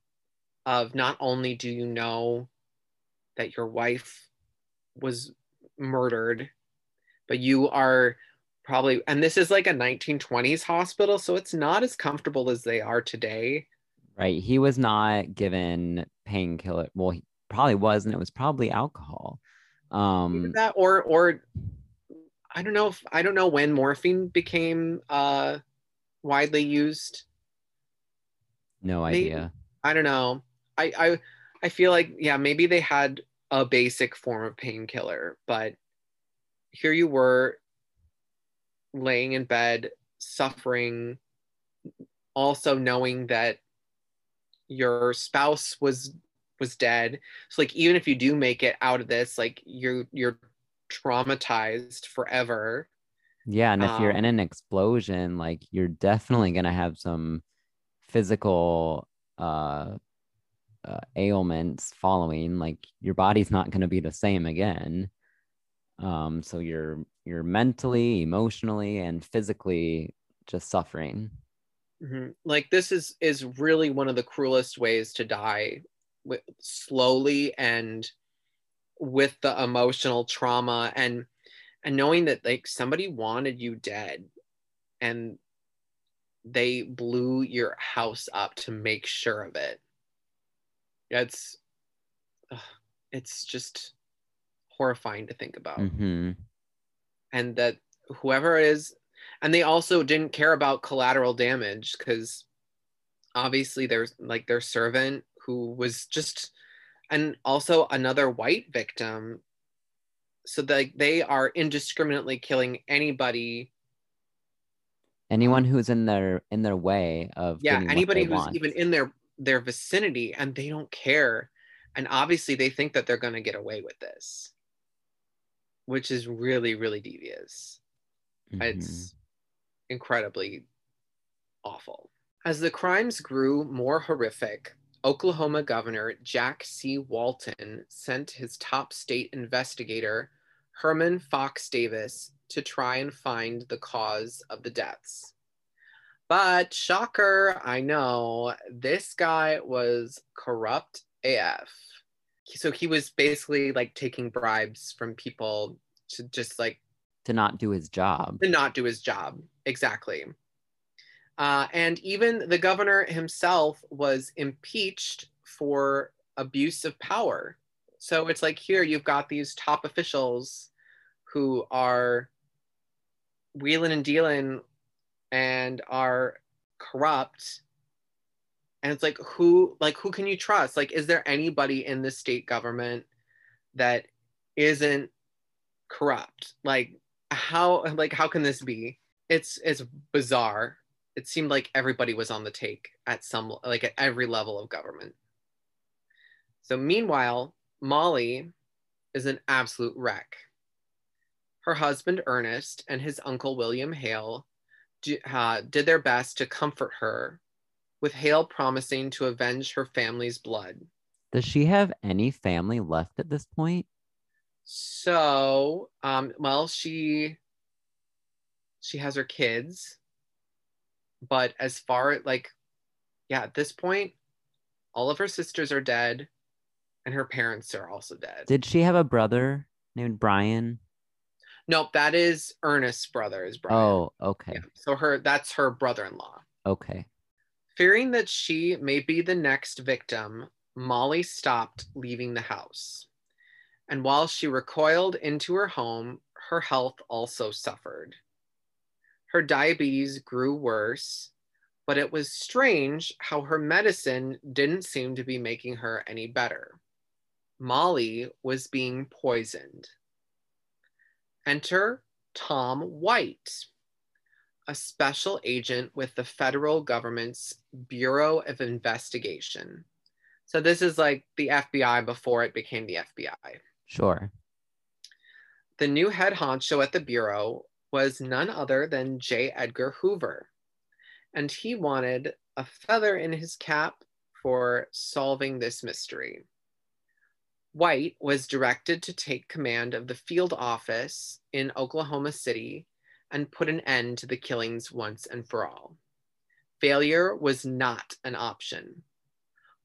of not only do you know that your wife was murdered, but you are probably and this is like a 1920s hospital, so it's not as comfortable as they are today. Right. He was not given painkiller. Well, he probably was, and it was probably alcohol. Um, that or or I don't know if I don't know when morphine became uh widely used. no Maybe. idea. I don't know. I I I feel like yeah, maybe they had a basic form of painkiller, but here you were laying in bed suffering also knowing that your spouse was was dead. So like even if you do make it out of this, like you're you're traumatized forever. Yeah, and if you're Um, in an explosion, like you're definitely gonna have some physical uh, uh ailments following. Like your body's not gonna be the same again. Um, so you're you're mentally, emotionally, and physically just suffering. Mhm. Like this is is really one of the cruelest ways to die, with, slowly and with the emotional trauma and and knowing that like somebody wanted you dead, and they blew your house up to make sure of it. It's ugh, it's just horrifying to think about. Hmm and that whoever it is and they also didn't care about collateral damage because obviously there's like their servant who was just and also another white victim. So like they are indiscriminately killing anybody. Anyone who's in their in their way of yeah anybody who's want. even in their their vicinity and they don't care and obviously they think that they're going to get away with this which is really really devious Mhm. It's incredibly awful. As the crimes grew more horrific, Oklahoma Governor Jack C. Walton sent his top state investigator, Herman Fox Davis, to try and find the cause of the deaths. But shocker, I know, this guy was corrupt AF. So he was basically like taking bribes from people to just like to not do his job. to not do his job. Exactly. Uh, and even the governor himself was impeached for abuse of power. So it's like here you've got these top officials who are wheeling and dealing and are corrupt. And it's like who like who can you trust? Like is there anybody in the state government that isn't corrupt? Like how like how can this be? It's it's bizarre. It seemed like everybody was on the take at some like at every level of government. So meanwhile, Molly is an absolute wreck. Her husband Ernest and his uncle William Hale uh, did their best to comfort her, with Hale promising to avenge her family's blood. Does she have any family left at this point? So, um, well, she she has her kids, but as far like, yeah, at this point, all of her sisters are dead, and her parents are also dead. Did she have a brother named Bryan? Nope, that is Ernest's brother. Is Bryan? Oh, okay. yeah. So her that's her brother-in-law. Okay. Fearing that she may be the next victim, Molly stopped leaving the house. And while she recoiled into her home, her health also suffered. Her diabetes grew worse, but it was strange how her medicine didn't seem to be making her any better. Molly was being poisoned. Enter Tom White, a special agent with the federal government's Bureau of Investigation. So this is like the FBI before it became the FBI. Sure. The new head honcho at the Bureau was none other than J. Edgar Hoover, and he wanted a feather in his cap for solving this mystery. White was directed to take command of the field office in Oklahoma City and put an end to the killings once and for all. Failure was not an option.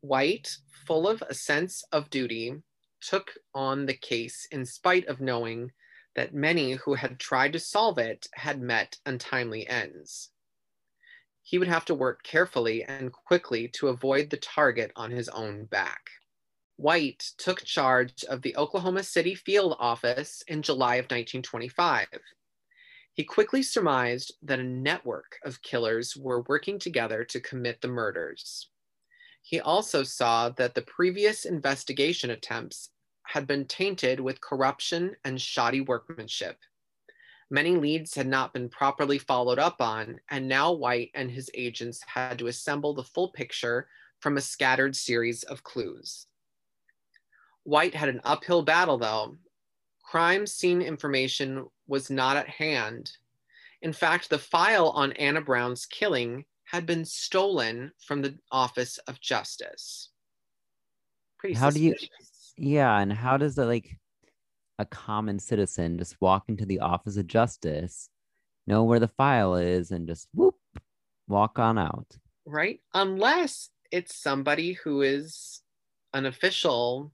White, full of a sense of duty, took on the case in spite of knowing that many who had tried to solve it had met untimely ends. He would have to work carefully and quickly to avoid the target on his own back. White took charge of the Oklahoma City field office in July of 1925. He quickly surmised that a network of killers were working together to commit the murders. He also saw that the previous investigation attempts had been tainted with corruption and shoddy workmanship. Many leads had not been properly followed up on, and now White and his agents had to assemble the full picture from a scattered series of clues. White had an uphill battle, though. Crime scene information was not at hand. In fact, the file on Anna Brown's killing had been stolen from the Office of Justice. Pretty How do you- Yeah, and how does the like a common citizen just walk into the office of justice, know where the file is, and just whoop walk on out? right? Unless it's somebody who is an official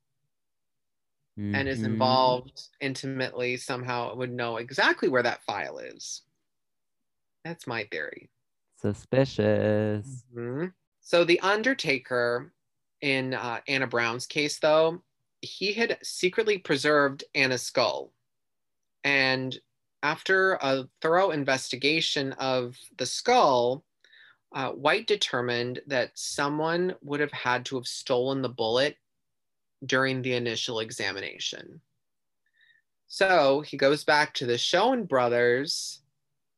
and is involved intimately somehow would know exactly where that file is. That's my theory. Suspicious. Mhm. So the Undertaker in uh, Anna Brown's case, though, he had secretly preserved Anna's skull. And after a thorough investigation of the skull, uh, White determined that someone would have had to have stolen the bullet during the initial examination. So he goes back to the Shoun brothers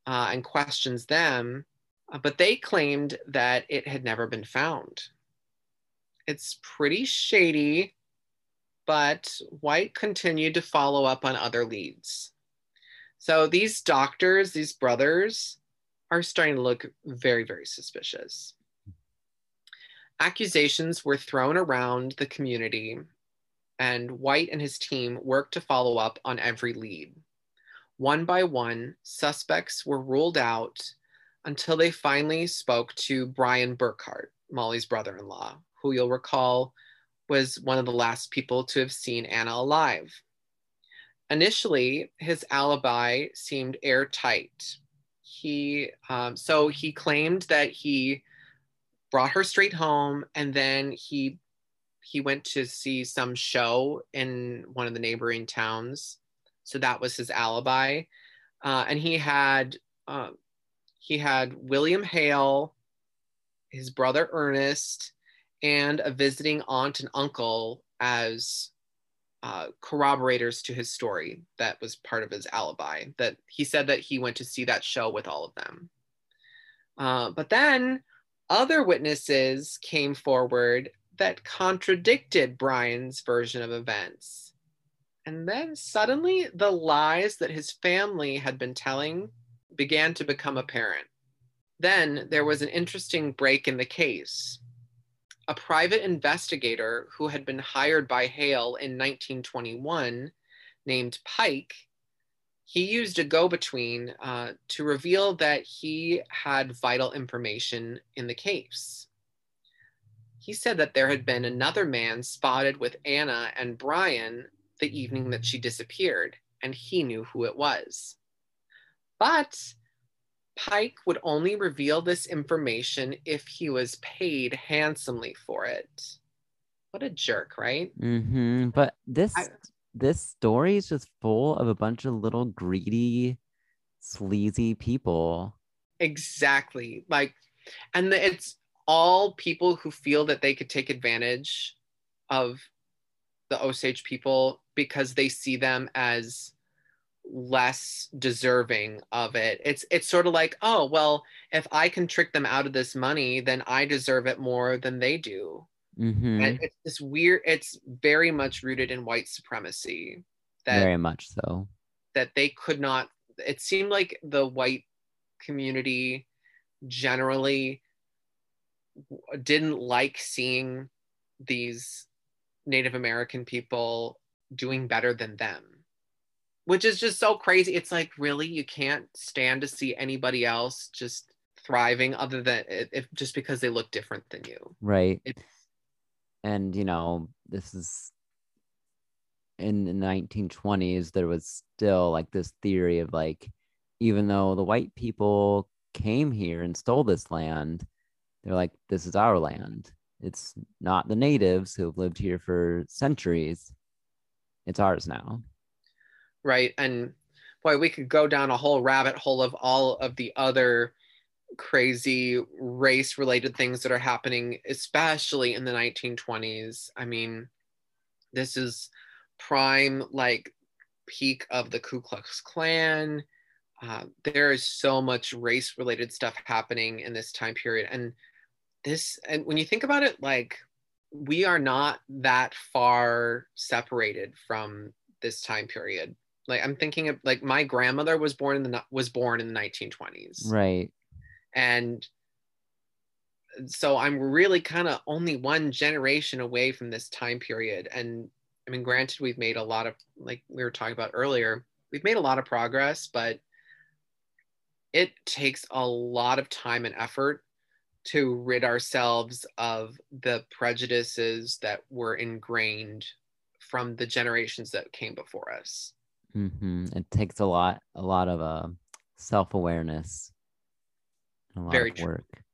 uh, and questions them, uh, but they claimed that it had never been found. It's pretty shady, but White continued to follow up on other leads. So these doctors, these brothers, are starting to look very, very suspicious. Accusations were thrown around the community, and White and his team worked to follow up on every lead. One by one, suspects were ruled out until they finally spoke to Bryan Burkhart, Molly's brother in law, who you'll recall was one of the last people to have seen Anna alive. initially, his alibi seemed airtight. He um, so he claimed that he brought her straight home, and then he he went to see some show in one of the neighboring towns. So that was his alibi, uh, and he had uh, he had William Hale, his brother Ernest, and a visiting aunt and uncle as uh, corroborators to his story. That was part of his alibi. That he said that he went to see that show with all of them. Uh, but then other witnesses came forward that contradicted Bryan's version of events. And then suddenly, the lies that his family had been telling began to become apparent. Then there was an interesting break in the case. A private investigator who had been hired by Hale in 1921, named Pike, he used a go between uh, to reveal that he had vital information in the case. He said that there had been another man spotted with Anna and Bryan the evening that she disappeared, and he knew who it was. But Pike would only reveal this information if he was paid handsomely for it. What a jerk, right? Mm-hmm. But this I- this story is just full of a bunch of little greedy, sleazy people. Exactly. Like, and the, it's all people who feel that they could take advantage of the Osage people because they see them as less deserving of it. It's it's sort of like, oh, well, if I can trick them out of this money, then I deserve it more than they do. Mm-hmm. And it's this weird it's very much rooted in white supremacy that Very much so. that they could not it seemed like the white community generally didn't like seeing these native american people doing better than them which is just so crazy it's like really you can't stand to see anybody else just thriving other than if just because they look different than you Right. It's- and you know, this is in the 1920s, there was still like this theory of like, even though the white people came here and stole this land, they're like, this is our land. It's not the natives who have lived here for centuries. It's ours now. right and boy we could go down a whole rabbit hole of all of the other crazy race related things that are happening especially in the 1920s i mean this is prime like peak of the ku klux klan. Uh, there is so much race related stuff happening in this time period and this and when you think about it like we are not that far separated from this time period. Like i'm thinking of like my grandmother was born in the was born in the 1920s Right. And so i'm really kind of only one generation away from this time period. And i mean granted we've made a lot of like we were talking about earlier we've made a lot of progress but it takes a lot of time and effort to rid ourselves of the prejudices that were ingrained from the generations that came before us. Hmm It takes a lot, a lot of uh, self awareness, a lot Very of true. work.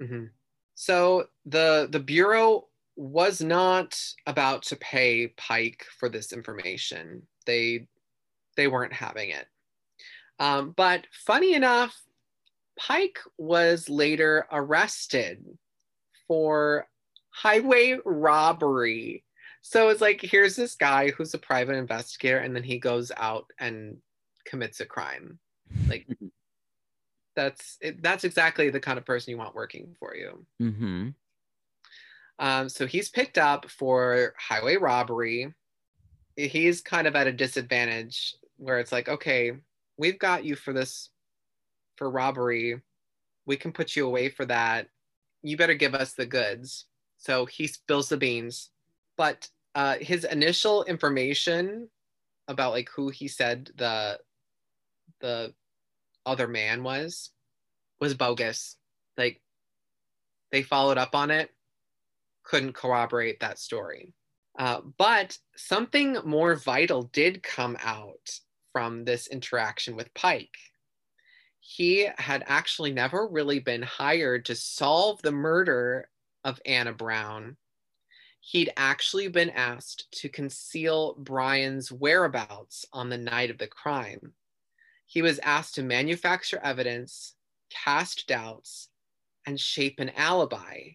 Mhm. So the the bureau was not about to pay Pike for this information. They they weren't having it. Um, but funny enough, Pike was later arrested for highway robbery. So it's like here's this guy who's a private investigator, and then he goes out and commits a crime. Like that's it, that's exactly the kind of person you want working for you. hmm Um, so he's picked up for highway robbery. He's kind of at a disadvantage where it's like, okay, we've got you for this for robbery. We can put you away for that. You better give us the goods. So he spills the beans. But uh, his initial information about like who he said the the other man was was bogus. Like they followed up on it, couldn't corroborate that story. Uh, but something more vital did come out from this interaction with Pike. He had actually never really been hired to solve the murder of Anna Brown. He'd actually been asked to conceal Bryan's whereabouts on the night of the crime. He was asked to manufacture evidence, cast doubts, and shape an alibi.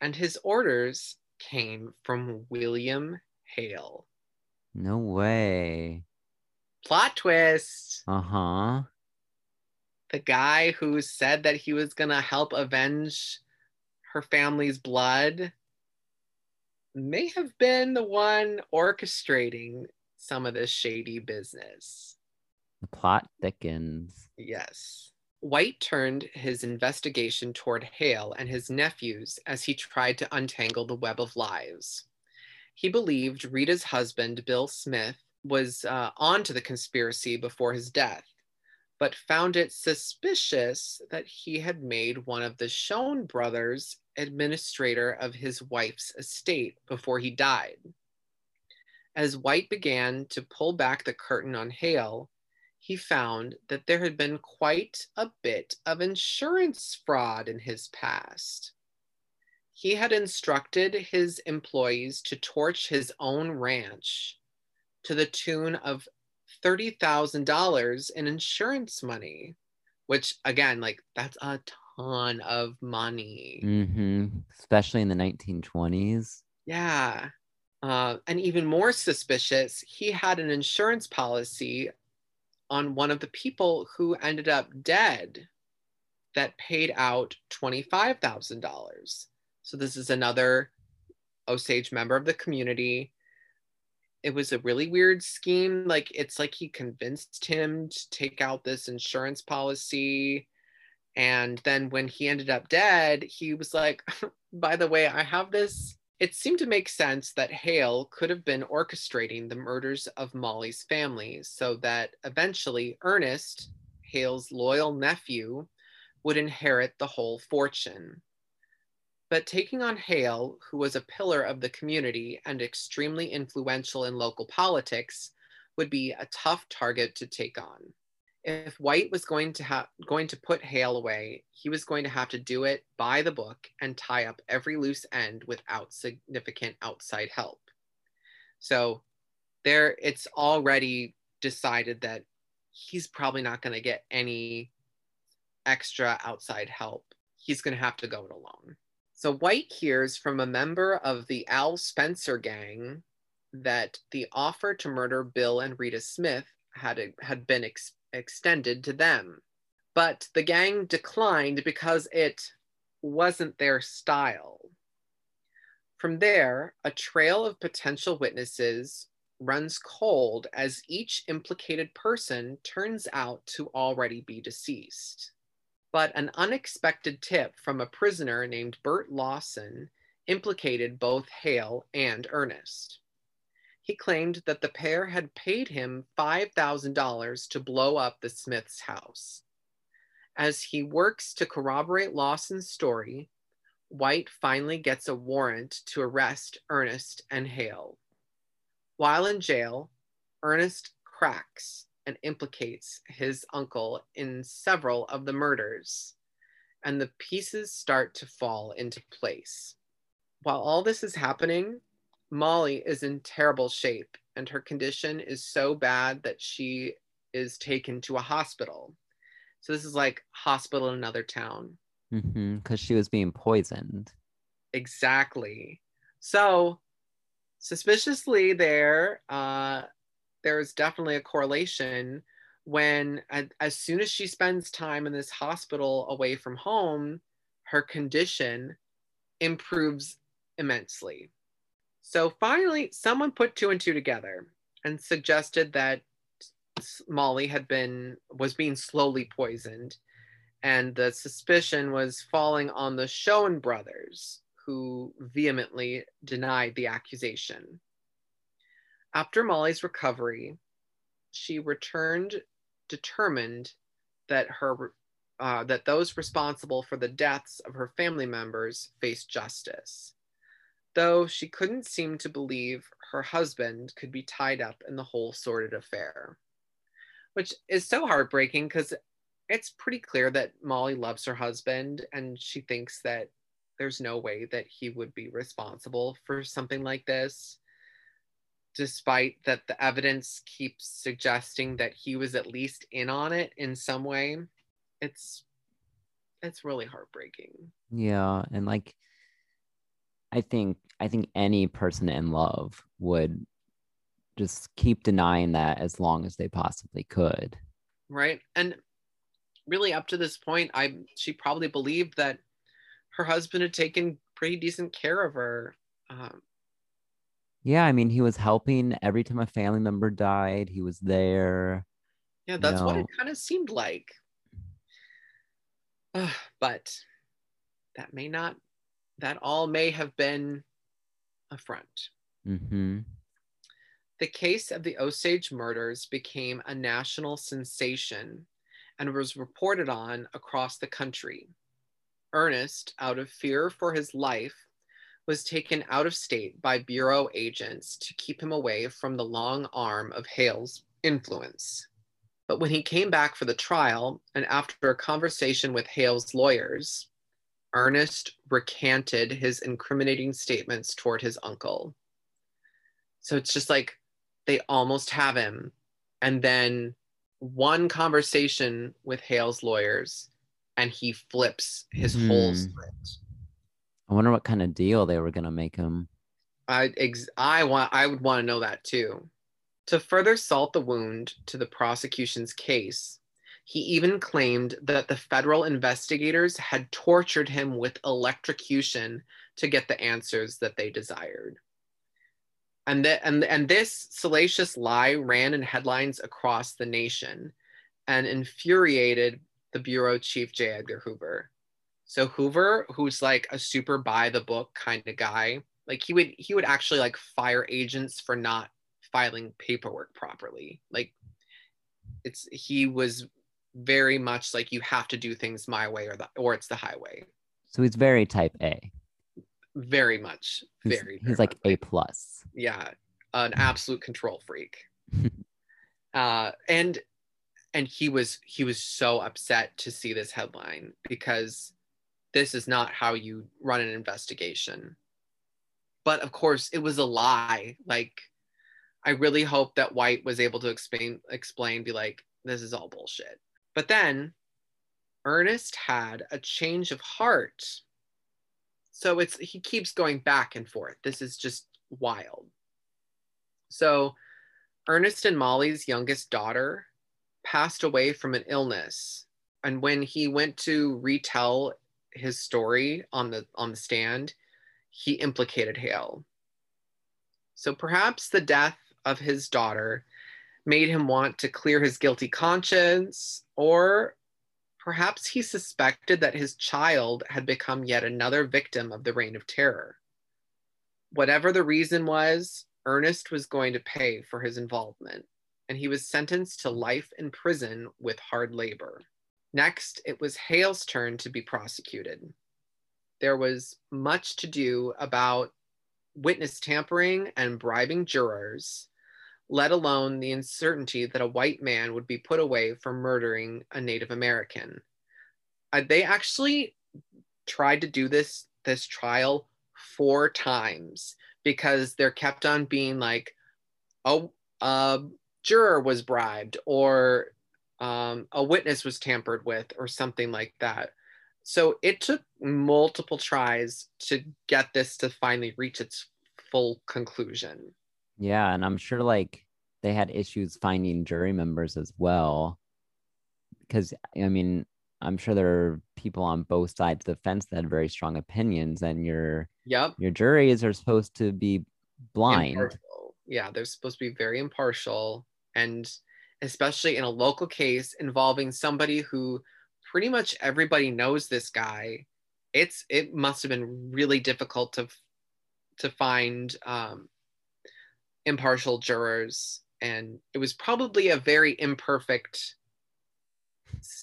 And his orders came from William Hale. No way. Plot twist. Uh huh. The guy who said that he was going to help avenge her family's blood may have been the one orchestrating some of this shady business. The plot thickens. Yes. White turned his investigation toward Hale and his nephews as he tried to untangle the web of lies. He believed Rita's husband, Bill Smith, was uh, onto the conspiracy before his death, but found it suspicious that he had made one of the Shoun brothers administrator of his wife's estate before he died. As White began to pull back the curtain on Hale, he found that there had been quite a bit of insurance fraud in his past. He had instructed his employees to torch his own ranch to the tune of $30,000 in insurance money, which, again, like that's a ton of money. Mm-hmm. Especially in the 1920s. Yeah. Uh, and even more suspicious, he had an insurance policy on one of the people who ended up dead that paid out $25,000. So this is another Osage member of the community. It was a really weird scheme. Like it's like he convinced him to take out this insurance policy. And then when he ended up dead, he was like, by the way, I have this it seemed to make sense that Hale could have been orchestrating the murders of Molly's family so that eventually Ernest, Hale's loyal nephew, would inherit the whole fortune. But taking on Hale, who was a pillar of the community and extremely influential in local politics, would be a tough target to take on if White was going to have going to put Hale away, he was going to have to do it by the book and tie up every loose end without significant outside help. So there it's already decided that he's probably not going to get any extra outside help. He's going to have to go it alone. So White hears from a member of the Al Spencer gang that the offer to murder Bill and Rita Smith had, had been ex- extended to them. But the gang declined because it wasn't their style. From there, a trail of potential witnesses runs cold as each implicated person turns out to already be deceased. But an unexpected tip from a prisoner named Bert Lawson implicated both Hale and Ernest he claimed that the pair had paid him $5,000 to blow up the Smith's house. As he works to corroborate Lawson's story, White finally gets a warrant to arrest Ernest and Hale. While in jail, Ernest cracks and implicates his uncle in several of the murders, and the pieces start to fall into place. While all this is happening, Molly is in terrible shape and her condition is so bad that she is taken to a hospital. So this is like hospital in another town. Because mm-hmm, she was being poisoned. Exactly. So suspiciously there, uh, there's definitely a correlation when as soon as she spends time in this hospital away from home, her condition improves immensely. So finally, someone put two and two together and suggested that Molly had been was being slowly poisoned, and the suspicion was falling on the Shoun brothers, who vehemently denied the accusation. After Molly's recovery, she returned determined that her uh, that those responsible for the deaths of her family members face justice. Though she couldn't seem to believe her husband could be tied up in the whole sordid affair, which is so heartbreaking because it's pretty clear that Molly loves her husband and she thinks that there's no way that he would be responsible for something like this despite that the evidence keeps suggesting that he was at least in on it in some way. It's it's really heartbreaking. Yeah, and like I think I think any person in love would just keep denying that as long as they possibly could. right and really up to this point i she probably believed that her husband had taken pretty decent care of her um, Yeah, I mean he was helping every time a family member died, he was there. yeah that's what it kind of seemed like Ugh, but that may not that all may have been a front Mm-hmm. The case of the Osage murders became a national sensation and was reported on across the country. Ernest, out of fear for his life, was taken out of state by Bureau agents to keep him away from the long arm of Hale's influence. But when he came back for the trial, and after a conversation with Hale's lawyers, Ernest recanted his incriminating statements toward his uncle. So it's just like they almost have him. And then one conversation with Hale's lawyers, and he flips his whole Hmm. script. I wonder what kind of deal they were gonna make him. I ex- I want I would want to know that too. To further salt the wound to the prosecution's case, he even claimed that the federal investigators had tortured him with electrocution to get the answers that they desired. And, that and, and this salacious lie ran in headlines across the nation and infuriated the bureau chief J. Edgar Hoover. So Hoover, who's like a super by the book kind of guy, like he would he would actually like fire agents for not filing paperwork properly. Like it's he was very much like you have to do things my way or the or it's the highway. So he's very type A. Very much. He's, Very, very he's like much A plus. yeah an absolute control freak uh and and he was he was so upset to see this headline because this is not how you run an investigation but of course it was a lie like i really hope that white was able to explain explain be like this is all bullshit but then ernest had a change of heart. So it's he keeps going back and forth. This is just wild. So, Ernest and Molly's youngest daughter passed away from an illness, and when he went to retell his story on the on the stand, he implicated Hale. So perhaps the death of his daughter made him want to clear his guilty conscience, or perhaps he suspected that his child had become yet another victim of the reign of terror. Whatever the reason was, Ernest was going to pay for his involvement, and he was sentenced to life in prison with hard labor. Next, it was Hale's turn to be prosecuted. There was much to do about witness tampering and bribing jurors, let alone the uncertainty that a white man would be put away for murdering a Native American. Uh, they actually tried to do this this trial four times because there kept on being like, oh, a juror was bribed or um, a witness was tampered with or something like that. So it took multiple tries to get this to finally reach its full conclusion. Yeah, and I'm sure like they had issues finding jury members as well. Because I mean, I'm sure there are people on both sides of the fence that had very strong opinions, and your Yep. your juries are supposed to be blind. impartial. Yeah, they're supposed to be very impartial. And especially in a local case involving somebody who pretty much everybody knows this guy, it's it must have been really difficult to to find um, impartial jurors. And it was probably a very imperfect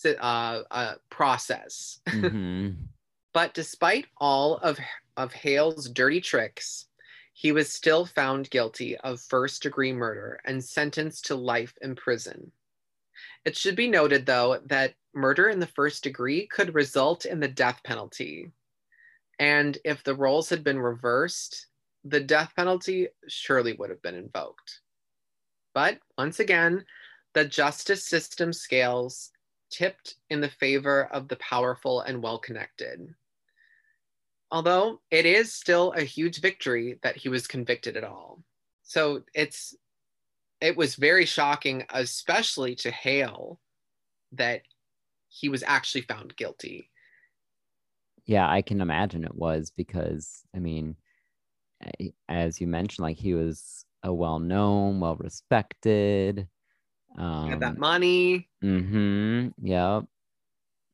uh, uh, process. Mhm. But despite all of of Hale's dirty tricks, he was still found guilty of first degree murder and sentenced to life in prison. It should be noted, though, that murder in the first degree could result in the death penalty. And if the roles had been reversed, the death penalty surely would have been invoked. But once again, the justice system scales tipped in the favor of the powerful and well connected. Although it is still a huge victory that he was convicted at all. So it's it was very shocking, especially to Hale, that he was actually found guilty. Yeah, I can imagine it was because I mean, as you mentioned, like he was a well-known, well-respected. Um, Had that money. Mm-hmm. Yep.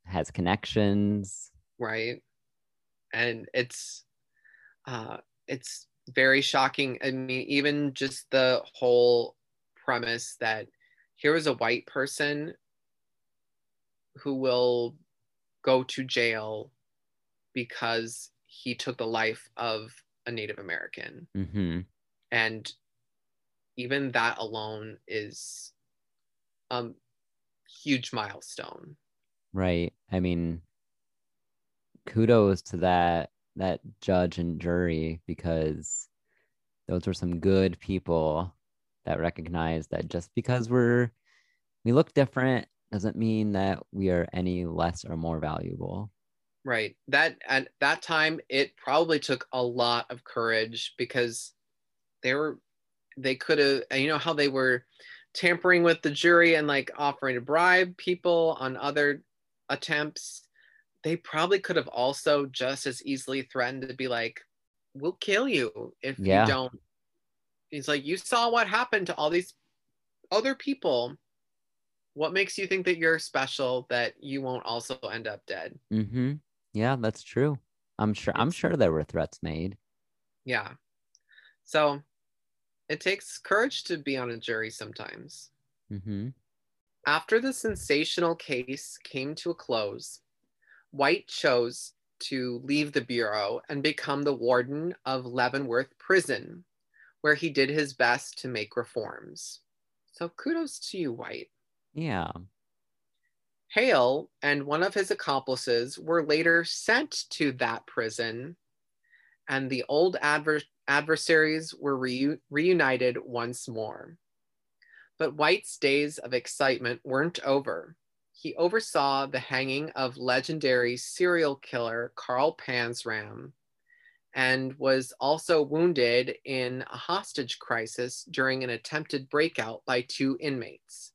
Has connections. Right. And it's uh it's very shocking. I mean, even just the whole premise that here is a white person who will go to jail because he took the life of a Native American. Mm-hmm. And even that alone is a um, huge milestone. Right. I mean, kudos to that that judge and jury because those were some good people that recognize that just because we're we look different doesn't mean that we are any less or more valuable. Right. That at that time it probably took a lot of courage because they were they could have you know how they were tampering with the jury and like offering to bribe people on other attempts. They probably could have also just as easily threatened to be like, we'll kill you if yeah. you don't. He's like, you saw what happened to all these other people what makes you think that you're special that you won't also end up dead mm-hmm yeah, that's true. I'm sure. I'm sure there were threats made. Yeah. So it takes courage to be on a jury sometimes. Mm-hmm. After the sensational case came to a close, White chose to leave the Bureau and become the warden of Leavenworth Prison, where he did his best to make reforms. So kudos to you, White. Yeah. Hale and one of his accomplices were later sent to that prison, and the old adver- adversaries were reu- reunited once more. But White's days of excitement weren't over. He oversaw the hanging of legendary serial killer Carl Panzram and was also wounded in a hostage crisis during an attempted breakout by two inmates.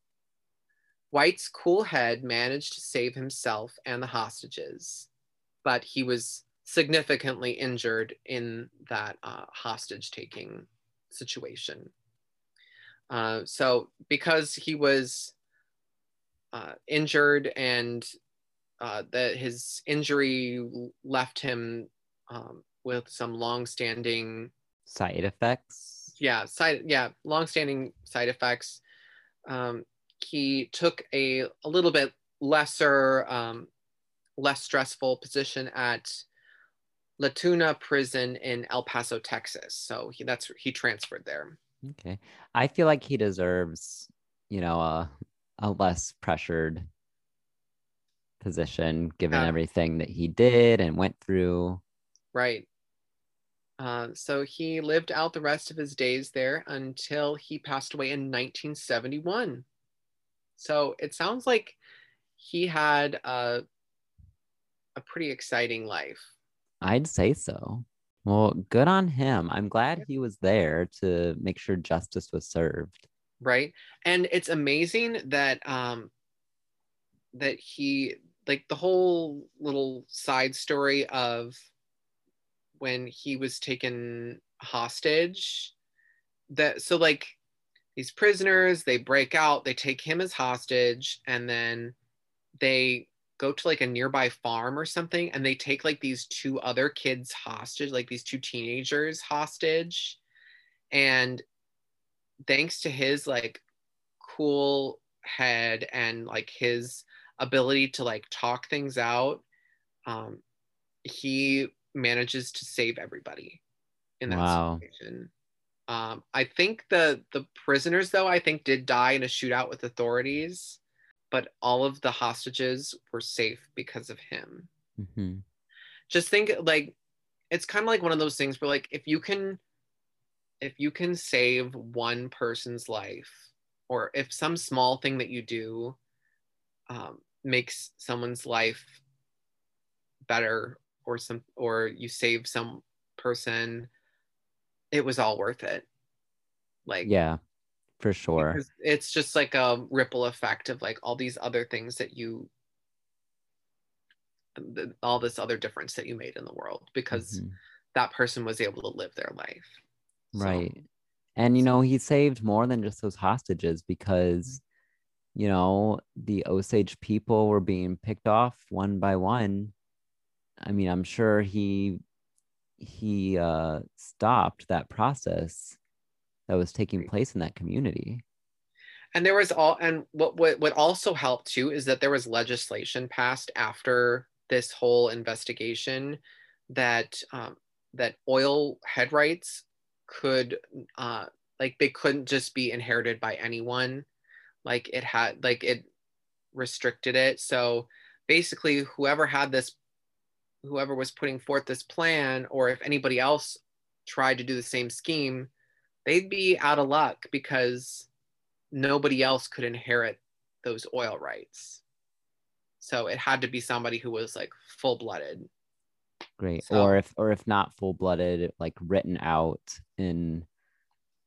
White's cool head managed to save himself and the hostages, but he was significantly injured in that uh, hostage taking situation. Uh, so, because he was uh, injured and uh, that his injury left him um, with some long-standing side effects. Yeah, side yeah, long-standing side effects. Um, he took a, a little bit lesser, um, less stressful position at La Tuna prison in El Paso, Texas. So he, that's he transferred there. Okay, I feel like he deserves, you know, a a less pressured position given everything that he did and went through. Right. Uh, so he lived out the rest of his days there until he passed away in 1971. So it sounds like he had a, a pretty exciting life. I'd say so. Well, good on him. I'm glad he was there to make sure justice was served. Right. And it's amazing that um that he like the whole little side story of when he was taken hostage that so like these prisoners they break out they take him as hostage and then they go to like a nearby farm or something and they take like these two other kids hostage like these two teenagers hostage and thanks to his like cool head and like his ability to like talk things out um he manages to save everybody in that Wow. situation. Um, I think the the prisoners though I think did die in a shootout with authorities, but all of the hostages were safe because of him. Mhm. Just think like it's kind of like one of those things where like if you can if you can save one person's life or if some small thing that you do um, makes someone's life better or some or you save some person it was all worth it like Yeah, for sure. because it's just like a ripple effect of like all these other things that you the- all this other difference that you made in the world because Mhm. that person was able to live their life So, Right. And you know, he saved more than just those hostages because you know, the Osage people were being picked off one by one. I mean, I'm sure he he uh stopped that process that was taking place in that community. and there was all and what, what what also helped too is that there was legislation passed after this whole investigation that um, that oil head rights could uh, like they couldn't just be inherited by anyone. Like it had like it restricted it. So basically whoever had this whoever was putting forth this plan or if anybody else tried to do the same scheme they'd be out of luck because nobody else could inherit those oil rights. So it had to be somebody who was like full blooded. Great. So- or if or if not full-blooded, like written out in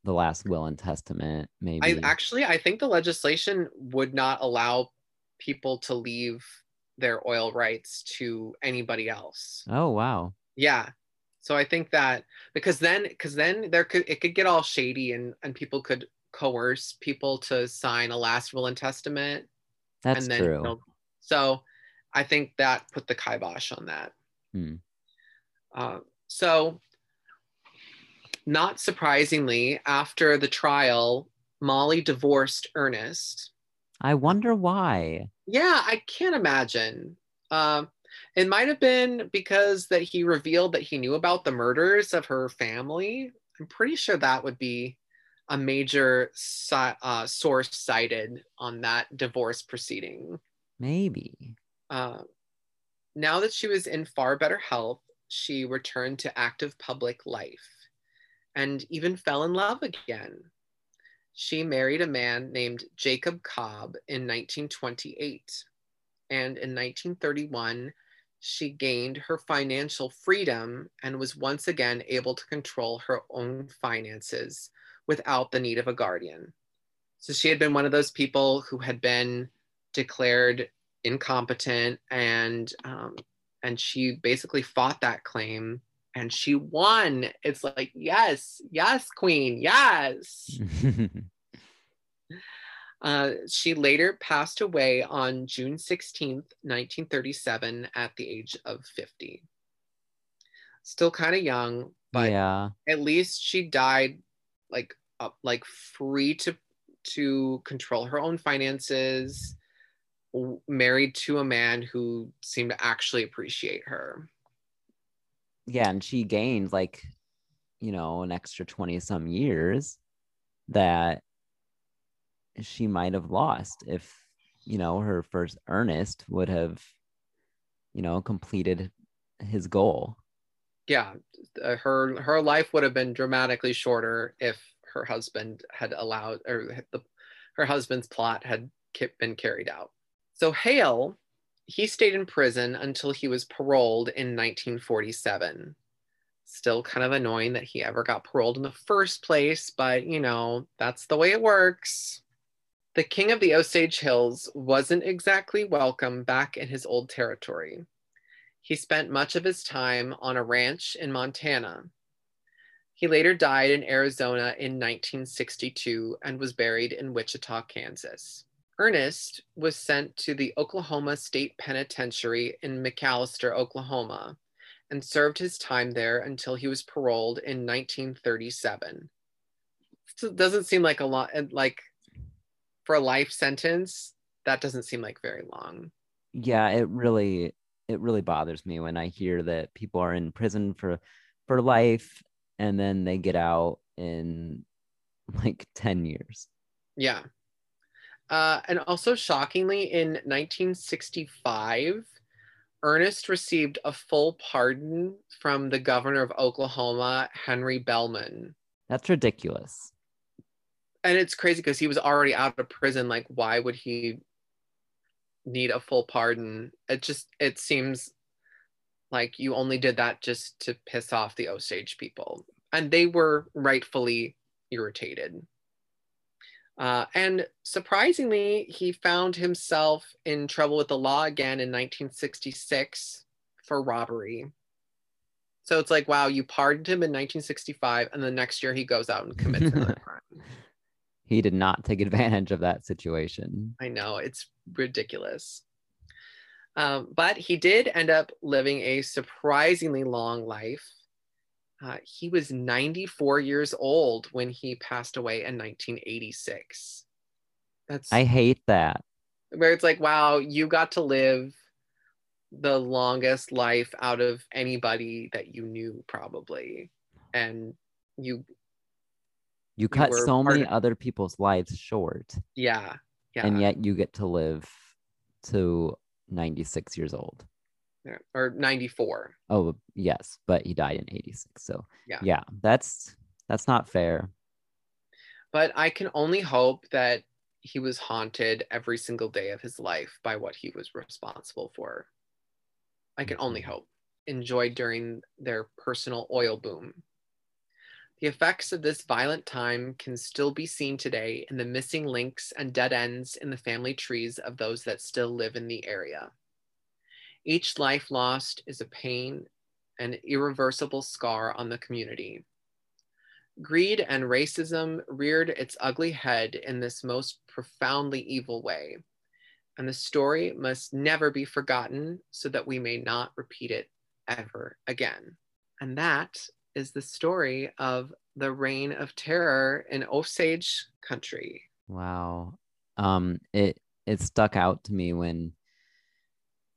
the last will and testament, maybe. I actually I think the legislation would not allow people to leave their oil rights to anybody else. oh wow. Yeah. So I think that because then because then there could it could get all shady and and people could coerce people to sign a last will and testament That's and then true. you know, so I think that put the kibosh on that. Hmm. Uh, so, not surprisingly, after the trial, Molly divorced Ernest. I wonder why. Yeah, I can't imagine. Um, it might have been because that he revealed that he knew about the murders of her family. I'm pretty sure that would be a major uh, source cited on that divorce proceeding. Maybe. Uh, now that she was in far better health, she returned to active public life and even fell in love again. She married a man named Jacob Cobb in 1928. And in 1931, she gained her financial freedom and was once again able to control her own finances without the need of a guardian. So she had been one of those people who had been declared incompetent and um, and she basically fought that claim and she won. It's like yes yes queen yes. Uh, she later passed away on june 16th 1937 at the age of 50 still kind of young but yeah. at least she died like uh, like free to to control her own finances married to a man who seemed to actually appreciate her Yeah, and she gained like, you know, an extra 20 some years that she might have lost if, you know, her first Ernest would have, you know, completed his goal. yeah uh, her her life would have been dramatically shorter if her husband had allowed or the, her husband's plot had been carried out so hale he stayed in prison until he was paroled in 1947 still kind of annoying that he ever got paroled in the first place but you know that's the way it works the king of the osage hills wasn't exactly welcome back in his old territory he spent much of his time on a ranch in Montana. He later died in Arizona in 1962 and was buried in Wichita, Kansas. Ernest was sent to the Oklahoma State Penitentiary in McAlester, Oklahoma, and served his time there until he was paroled in 1937. So it doesn't seem like a lot, like for a life sentence, that doesn't seem like very long. Yeah, it really it really bothers me when I hear that people are in prison for for life and then they get out in like 10 years. Yeah. Uh, and also shockingly, in 1965, Ernest received a full pardon from the governor of Oklahoma, Henry Bellmon. That's ridiculous. And it's crazy because he was already out of prison. Like, why would he need a full pardon? It just it seems like you only did that just to piss off the Osage people. And they were rightfully irritated. Uh, and surprisingly, he found himself in trouble with the law again in 1966 for robbery. So it's like, wow, you pardoned him in 1965, and the next year he goes out and commits another crime. He did not take advantage of that situation. I know, it's ridiculous. Um, but he did end up living a surprisingly long life. Uh, he was 94 years old when he passed away in 1986. That's I hate that. where it's like, wow, you got to live the longest life out of anybody that you knew, probably. And you, You cut were so many of- other people's lives short, yeah, yeah, and yet you get to live to 96 years old. Or 94. Oh, yes, but he died in 86. So, Yeah. yeah, that's that's not fair. But I can only hope that he was haunted every single day of his life by what he was responsible for. I can only Mhm. hope. Enjoyed during their personal oil boom. The effects of this violent time can still be seen today in the missing links and dead ends in the family trees of those that still live in the area. Each life lost is a pain an irreversible scar on the community. Greed and racism reared its ugly head in this most profoundly evil way, and the story must never be forgotten so that we may not repeat it ever again. And that is the story of the reign of terror in Osage country. Wow. Um, it it stuck out to me when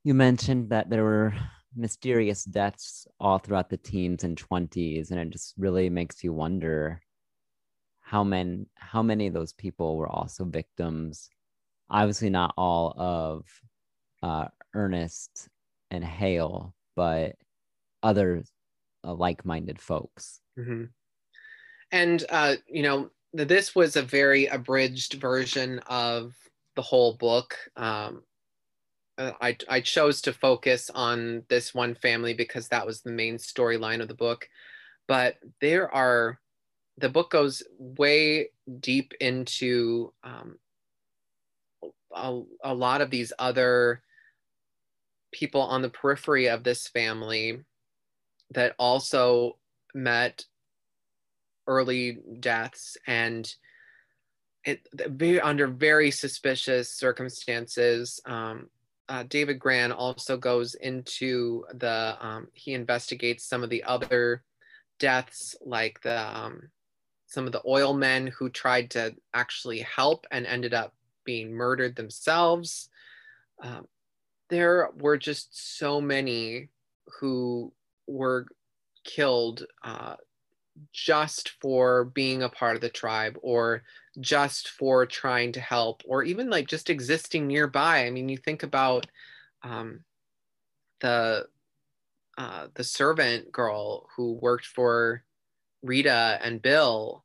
you mentioned that there were mysterious deaths all throughout the teens and 20s, and it just really makes you wonder how many how many of those people were also victims. Obviously, not all of uh, Ernest and Hale, but other uh, like-minded folks. Mhm. And, uh, you know, this was a very abridged version of the whole book. Um, I, I chose to focus on this one family because that was the main storyline of the book. But there are, the book goes way deep into um, a, a lot of these other people on the periphery of this family that also met early deaths and it very under very suspicious circumstances um, uh, david grann also goes into the um, he investigates some of the other deaths like the um, some of the oil men who tried to actually help and ended up being murdered themselves. Um, there were just so many who were killed uh, just for being a part of the tribe or just for trying to help or even like just existing nearby. I mean you think about um, the uh, the servant girl who worked for rita and bill.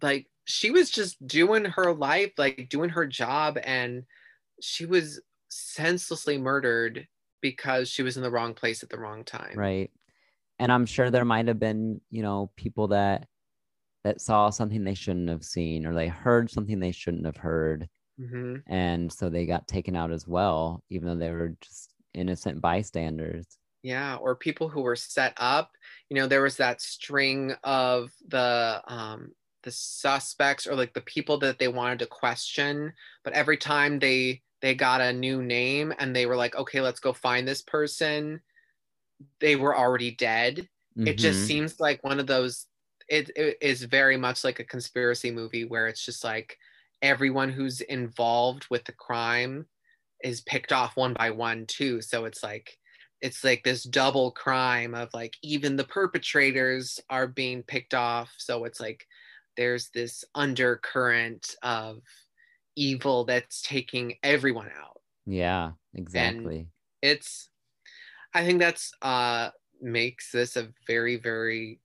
Like she was just doing her life like doing her job and she was senselessly murdered because she was in the wrong place at the wrong time. Right. And i'm sure there might have been you know people that that saw something they shouldn't have seen or they heard something they shouldn't have heard hmm and so they got taken out as well even though they were just innocent bystanders Yeah, or people who were set up. You know, there was that string of the um, the suspects or like the people that they wanted to question, but every time they they got a new name and they were like, okay, let's go find this person, they were already dead. It just Mhm. seems like one of those. It, it is very much like a conspiracy movie where it's just like everyone who's involved with the crime is picked off one by one too. So it's like it's like this double crime of like even the perpetrators are being picked off so it's like there's this undercurrent of evil that's taking everyone out Yeah, exactly. and it's i think that's uh makes this a very very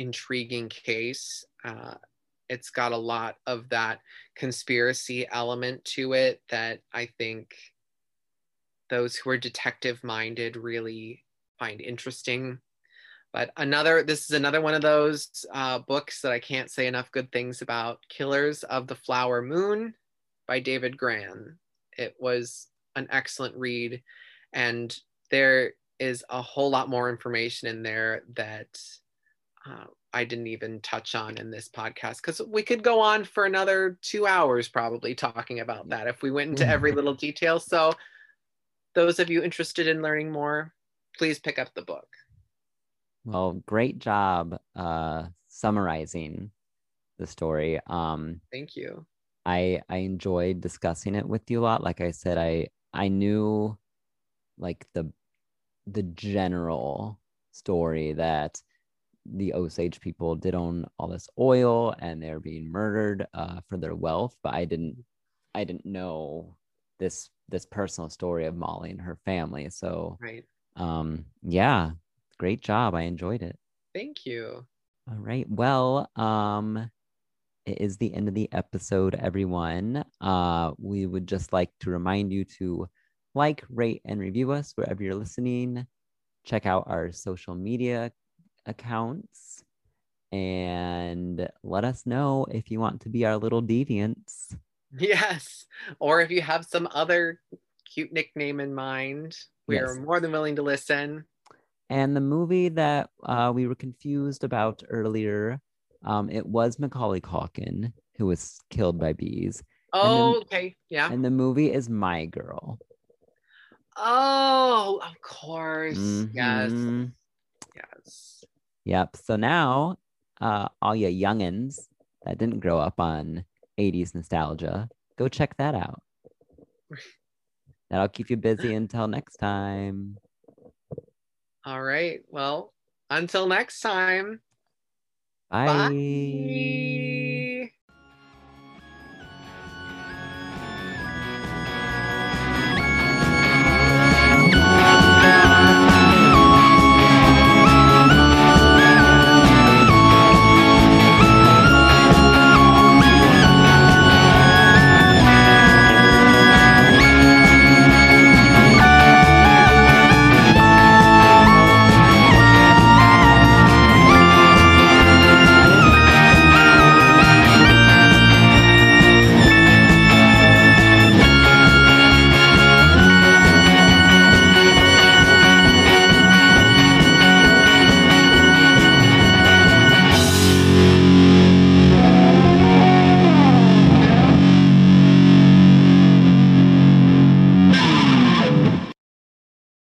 intriguing case uh it's got a lot of that conspiracy element to it that i think those who are detective minded really find interesting. But another this is another one of those uh, books that i can't say enough good things about killers of the flower moon by david grann. It was an excellent read and there is a whole lot more information in there that uh, I didn't even touch on in this podcast because we could go on for another two hours probably talking about that if we went into every little detail. So, those of you interested in learning more, please pick up the book. Well, great job uh, summarizing the story. Um, Thank you. I I enjoyed discussing it with you a lot. Like I said, I I knew like the the general story that the Osage people did own all this oil and they're being murdered uh, for their wealth, but I didn't I didn't know this this personal story of Molly and her family. So Right. um yeah, great job. I enjoyed it. Thank you. All right. Well, um, it is the end of the episode, everyone. Uh, we would just like to remind you to like, rate, and review us wherever you're listening. Check out our social media accounts and let us know if you want to be our little deviants. Yes. Or if you have some other cute nickname in mind, we are more than willing to listen. And the movie that uh, we were confused about earlier, um, it was Macaulay Culkin who was killed by bees. Oh, okay. Yeah. And the movie is My Girl. Oh, of course. Yes. Mhm. Yes. Yep. So now, uh, all you youngins that didn't grow up on 80s nostalgia, go check that out. That'll keep you busy until next time. All right. Well, until next time. Bye. Bye.